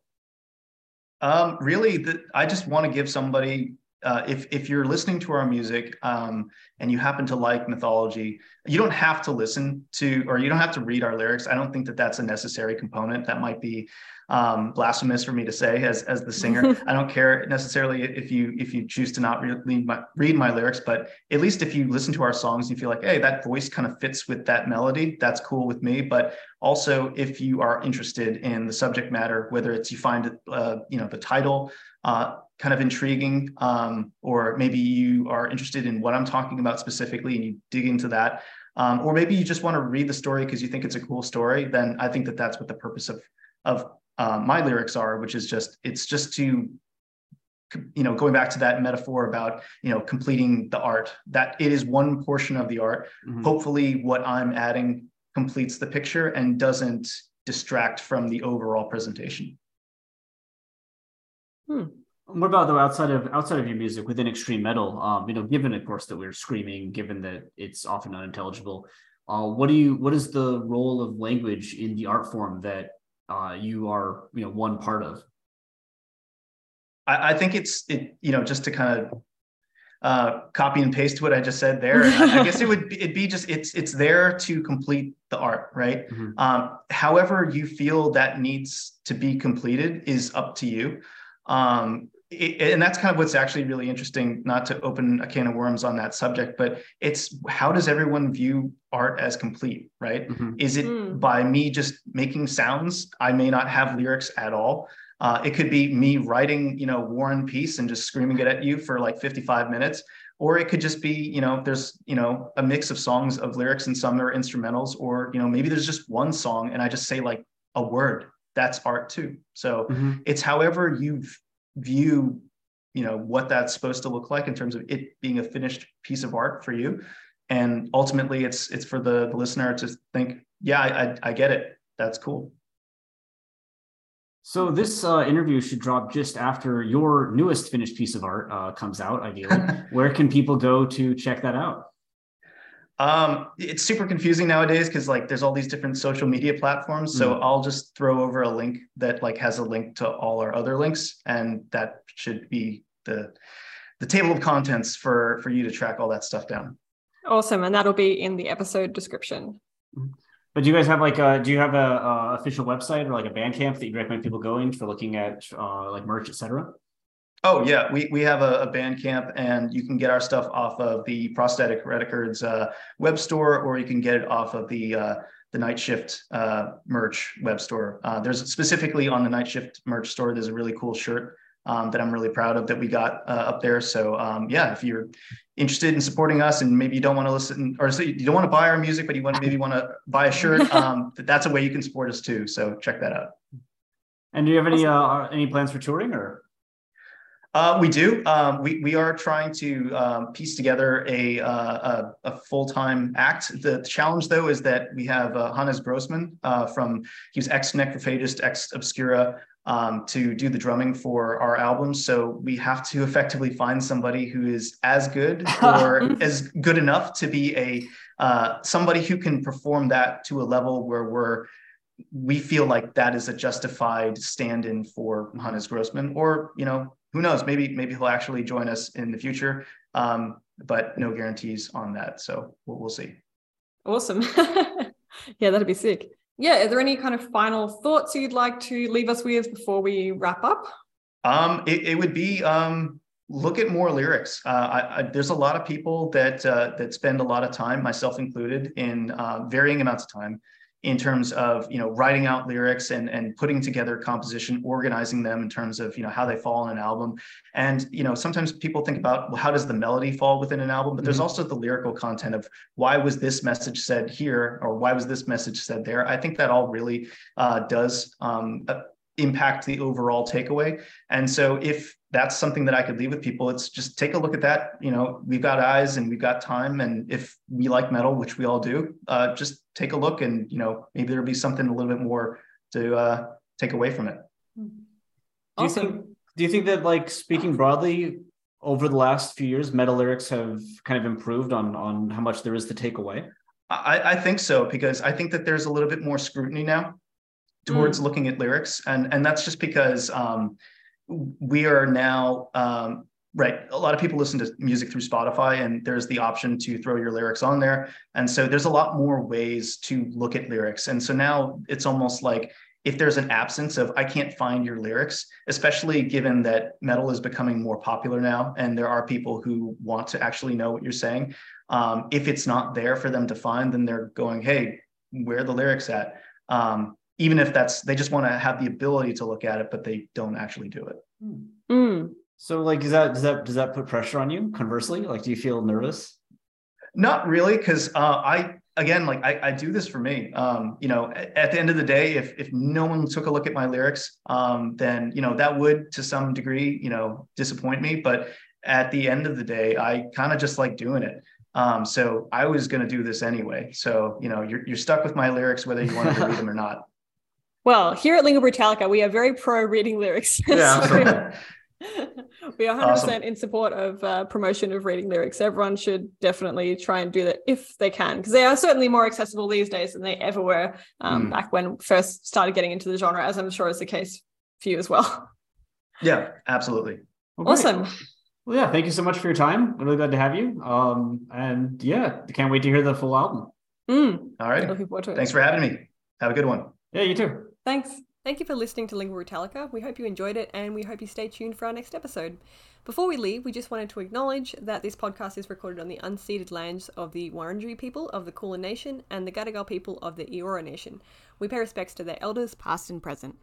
Um, really, the, I just want to give somebody uh, if if you're listening to our music um, and you happen to like mythology, you don't have to listen to or you don't have to read our lyrics. I don't think that that's a necessary component. That might be um, blasphemous for me to say as as the singer. I don't care necessarily if you if you choose to not read my read my lyrics, but at least if you listen to our songs, you feel like, hey, that voice kind of fits with that melody. That's cool with me. But also, if you are interested in the subject matter, whether it's you find uh, you know the title. Uh, kind of intriguing, um, or maybe you are interested in what I'm talking about specifically and you dig into that, um, or maybe you just want to read the story because you think it's a cool story, then I think that that's what the purpose of of uh, my lyrics are, which is just it's just to you know going back to that metaphor about you know completing the art that it is one portion of the art mm-hmm. hopefully what i'm adding completes the picture and doesn't distract from the overall presentation hmm. What about though outside of outside of your music within extreme metal um, you know given of course that we're screaming given that it's often unintelligible uh, what do you what is the role of language in the art form that uh, you are you know one part of I, I think it's it you know just to kind of uh, copy and paste what I just said there. I, I, guess it would be, it'd be just it's it's there to complete the art, right? Mm-hmm. Um, however you feel that needs to be completed is up to you. Um, it, and that's kind of what's actually really interesting. Not to open a can of worms on that subject, but it's how does everyone view art as complete, right? Mm-hmm. Is it mm. by me just making sounds? I may not have lyrics at all. Uh, it could be me writing, you know, War and Peace and just screaming it at you for like 55 minutes. Or it could just be, you know, there's, you know, a mix of songs of lyrics and some are instrumentals, or, you know, maybe there's just one song and I just say like a word. That's art too. So mm-hmm. it's however you view, you know, what that's supposed to look like in terms of it being a finished piece of art for you. And ultimately it's it's for the, the listener to think, yeah, I, I, I get it. That's cool. So this uh, interview should drop just after your newest finished piece of art uh, comes out. Ideally, where can people go to check that out? Um, it's super confusing nowadays because like there's all these different social media platforms. So mm. I'll just throw over a link that like has a link to all our other links, and that should be the the table of contents for for you to track all that stuff down. Awesome, and that'll be in the episode description. Mm-hmm. But do you guys have like a do you have a, a official website or like a Bandcamp that you recommend people going for looking at uh, like merch, etc.? Oh yeah, we we have a, a Bandcamp, and you can get our stuff off of the Prosthetic Records uh, web store, or you can get it off of the uh, the Night Shift uh, merch web store. Uh, there's specifically on the Night Shift merch store. There's a really cool shirt um, that I'm really proud of that we got uh, up there. So um, yeah, if you're interested in supporting us and maybe you don't want to listen or so you don't want to buy our music, but you want maybe want to buy a shirt, um, that's a way you can support us too. So check that out. And do you have any uh, any plans for touring or? Uh, we do. Um, we we are trying to um, piece together a uh, a, a full time act. The challenge, though, is that we have uh, Hannes Grossmann uh, from he was ex Necrophagist, ex Obscura, um, to do the drumming for our albums. So we have to effectively find somebody who is as good or as good enough to be a uh, somebody who can perform that to a level where we're we feel like that is a justified stand-in for Hannes Grossmann, or you know, who knows? Maybe maybe he'll actually join us in the future, um, but no guarantees on that. So we'll, we'll see. Awesome. yeah, that'd be sick yeah, are there any kind of final thoughts you'd like to leave us with before we wrap up? Um, it, it would be um, look at more lyrics. Uh, I, I, there's a lot of people that uh, that spend a lot of time, myself included, in uh, varying amounts of time in terms of you know writing out lyrics and and putting together composition organizing them in terms of you know how they fall in an album. And you know sometimes people think about well how does the melody fall within an album? But there's mm-hmm. also the lyrical content of why was this message said here or why was this message said there? I think that all really uh, does um, impact the overall takeaway and so if that's something that I could leave with people. It's just take a look at that. You know, we've got eyes and we've got time. And if we like metal, which we all do, uh, just take a look and, you know, maybe there'll be something a little bit more to uh, take away from it. Do you think do you think that like speaking broadly over the last few years, metal lyrics have kind of improved on on how much there is to take away? I, I think so because I think that there's a little bit more scrutiny now towards mm. looking at lyrics, and and that's just because um, we are now um, right. A lot of people listen to music through Spotify, and there's the option to throw your lyrics on there, and so there's a lot more ways to look at lyrics, and so now it's almost like if there's an absence of I can't find your lyrics, especially given that metal is becoming more popular now, and there are people who want to actually know what you're saying. Um, if it's not there for them to find, then they're going, "Hey, where are the lyrics at?" Um, even if that's they just want to have the ability to look at it, but they don't actually do it. Mm. So, like, is that does that does that put pressure on you? Conversely, like, do you feel nervous? Not really, because uh, I again, like I, I do this for me. Um, you know, at, at, the end of the day, if if no one took a look at my lyrics, um, then you know that would to some degree, you know, disappoint me. But at the end of the day, I kind of just like doing it. Um, so I was going to do this anyway. So you know, you're you're stuck with my lyrics whether you want to read them or not. Well, here at Lingüa Brütallica, we are very pro reading lyrics. Yeah. we are 100% awesome. in support of uh, promotion of reading lyrics. Everyone should definitely try and do that if they can, because they are certainly more accessible these days than they ever were um, mm. back when first started getting into the genre, as I'm sure is the case for you as well. Yeah, absolutely. Okay. Awesome. Well, yeah, thank you so much for your time. I'm really glad to have you. Um, and yeah, can't wait to hear the full album. Mm. All right. Thanks for having me. Have a good one. Yeah, you too. Thanks. Thank you for listening to Lingüa Brütallica. We hope you enjoyed it and we hope you stay tuned for our next episode. Before we leave, we just wanted to acknowledge that this podcast is recorded on the unceded lands of the Wurundjeri people of the Kulin Nation and the Gadigal people of the Eora Nation. We pay respects to their elders, past and present.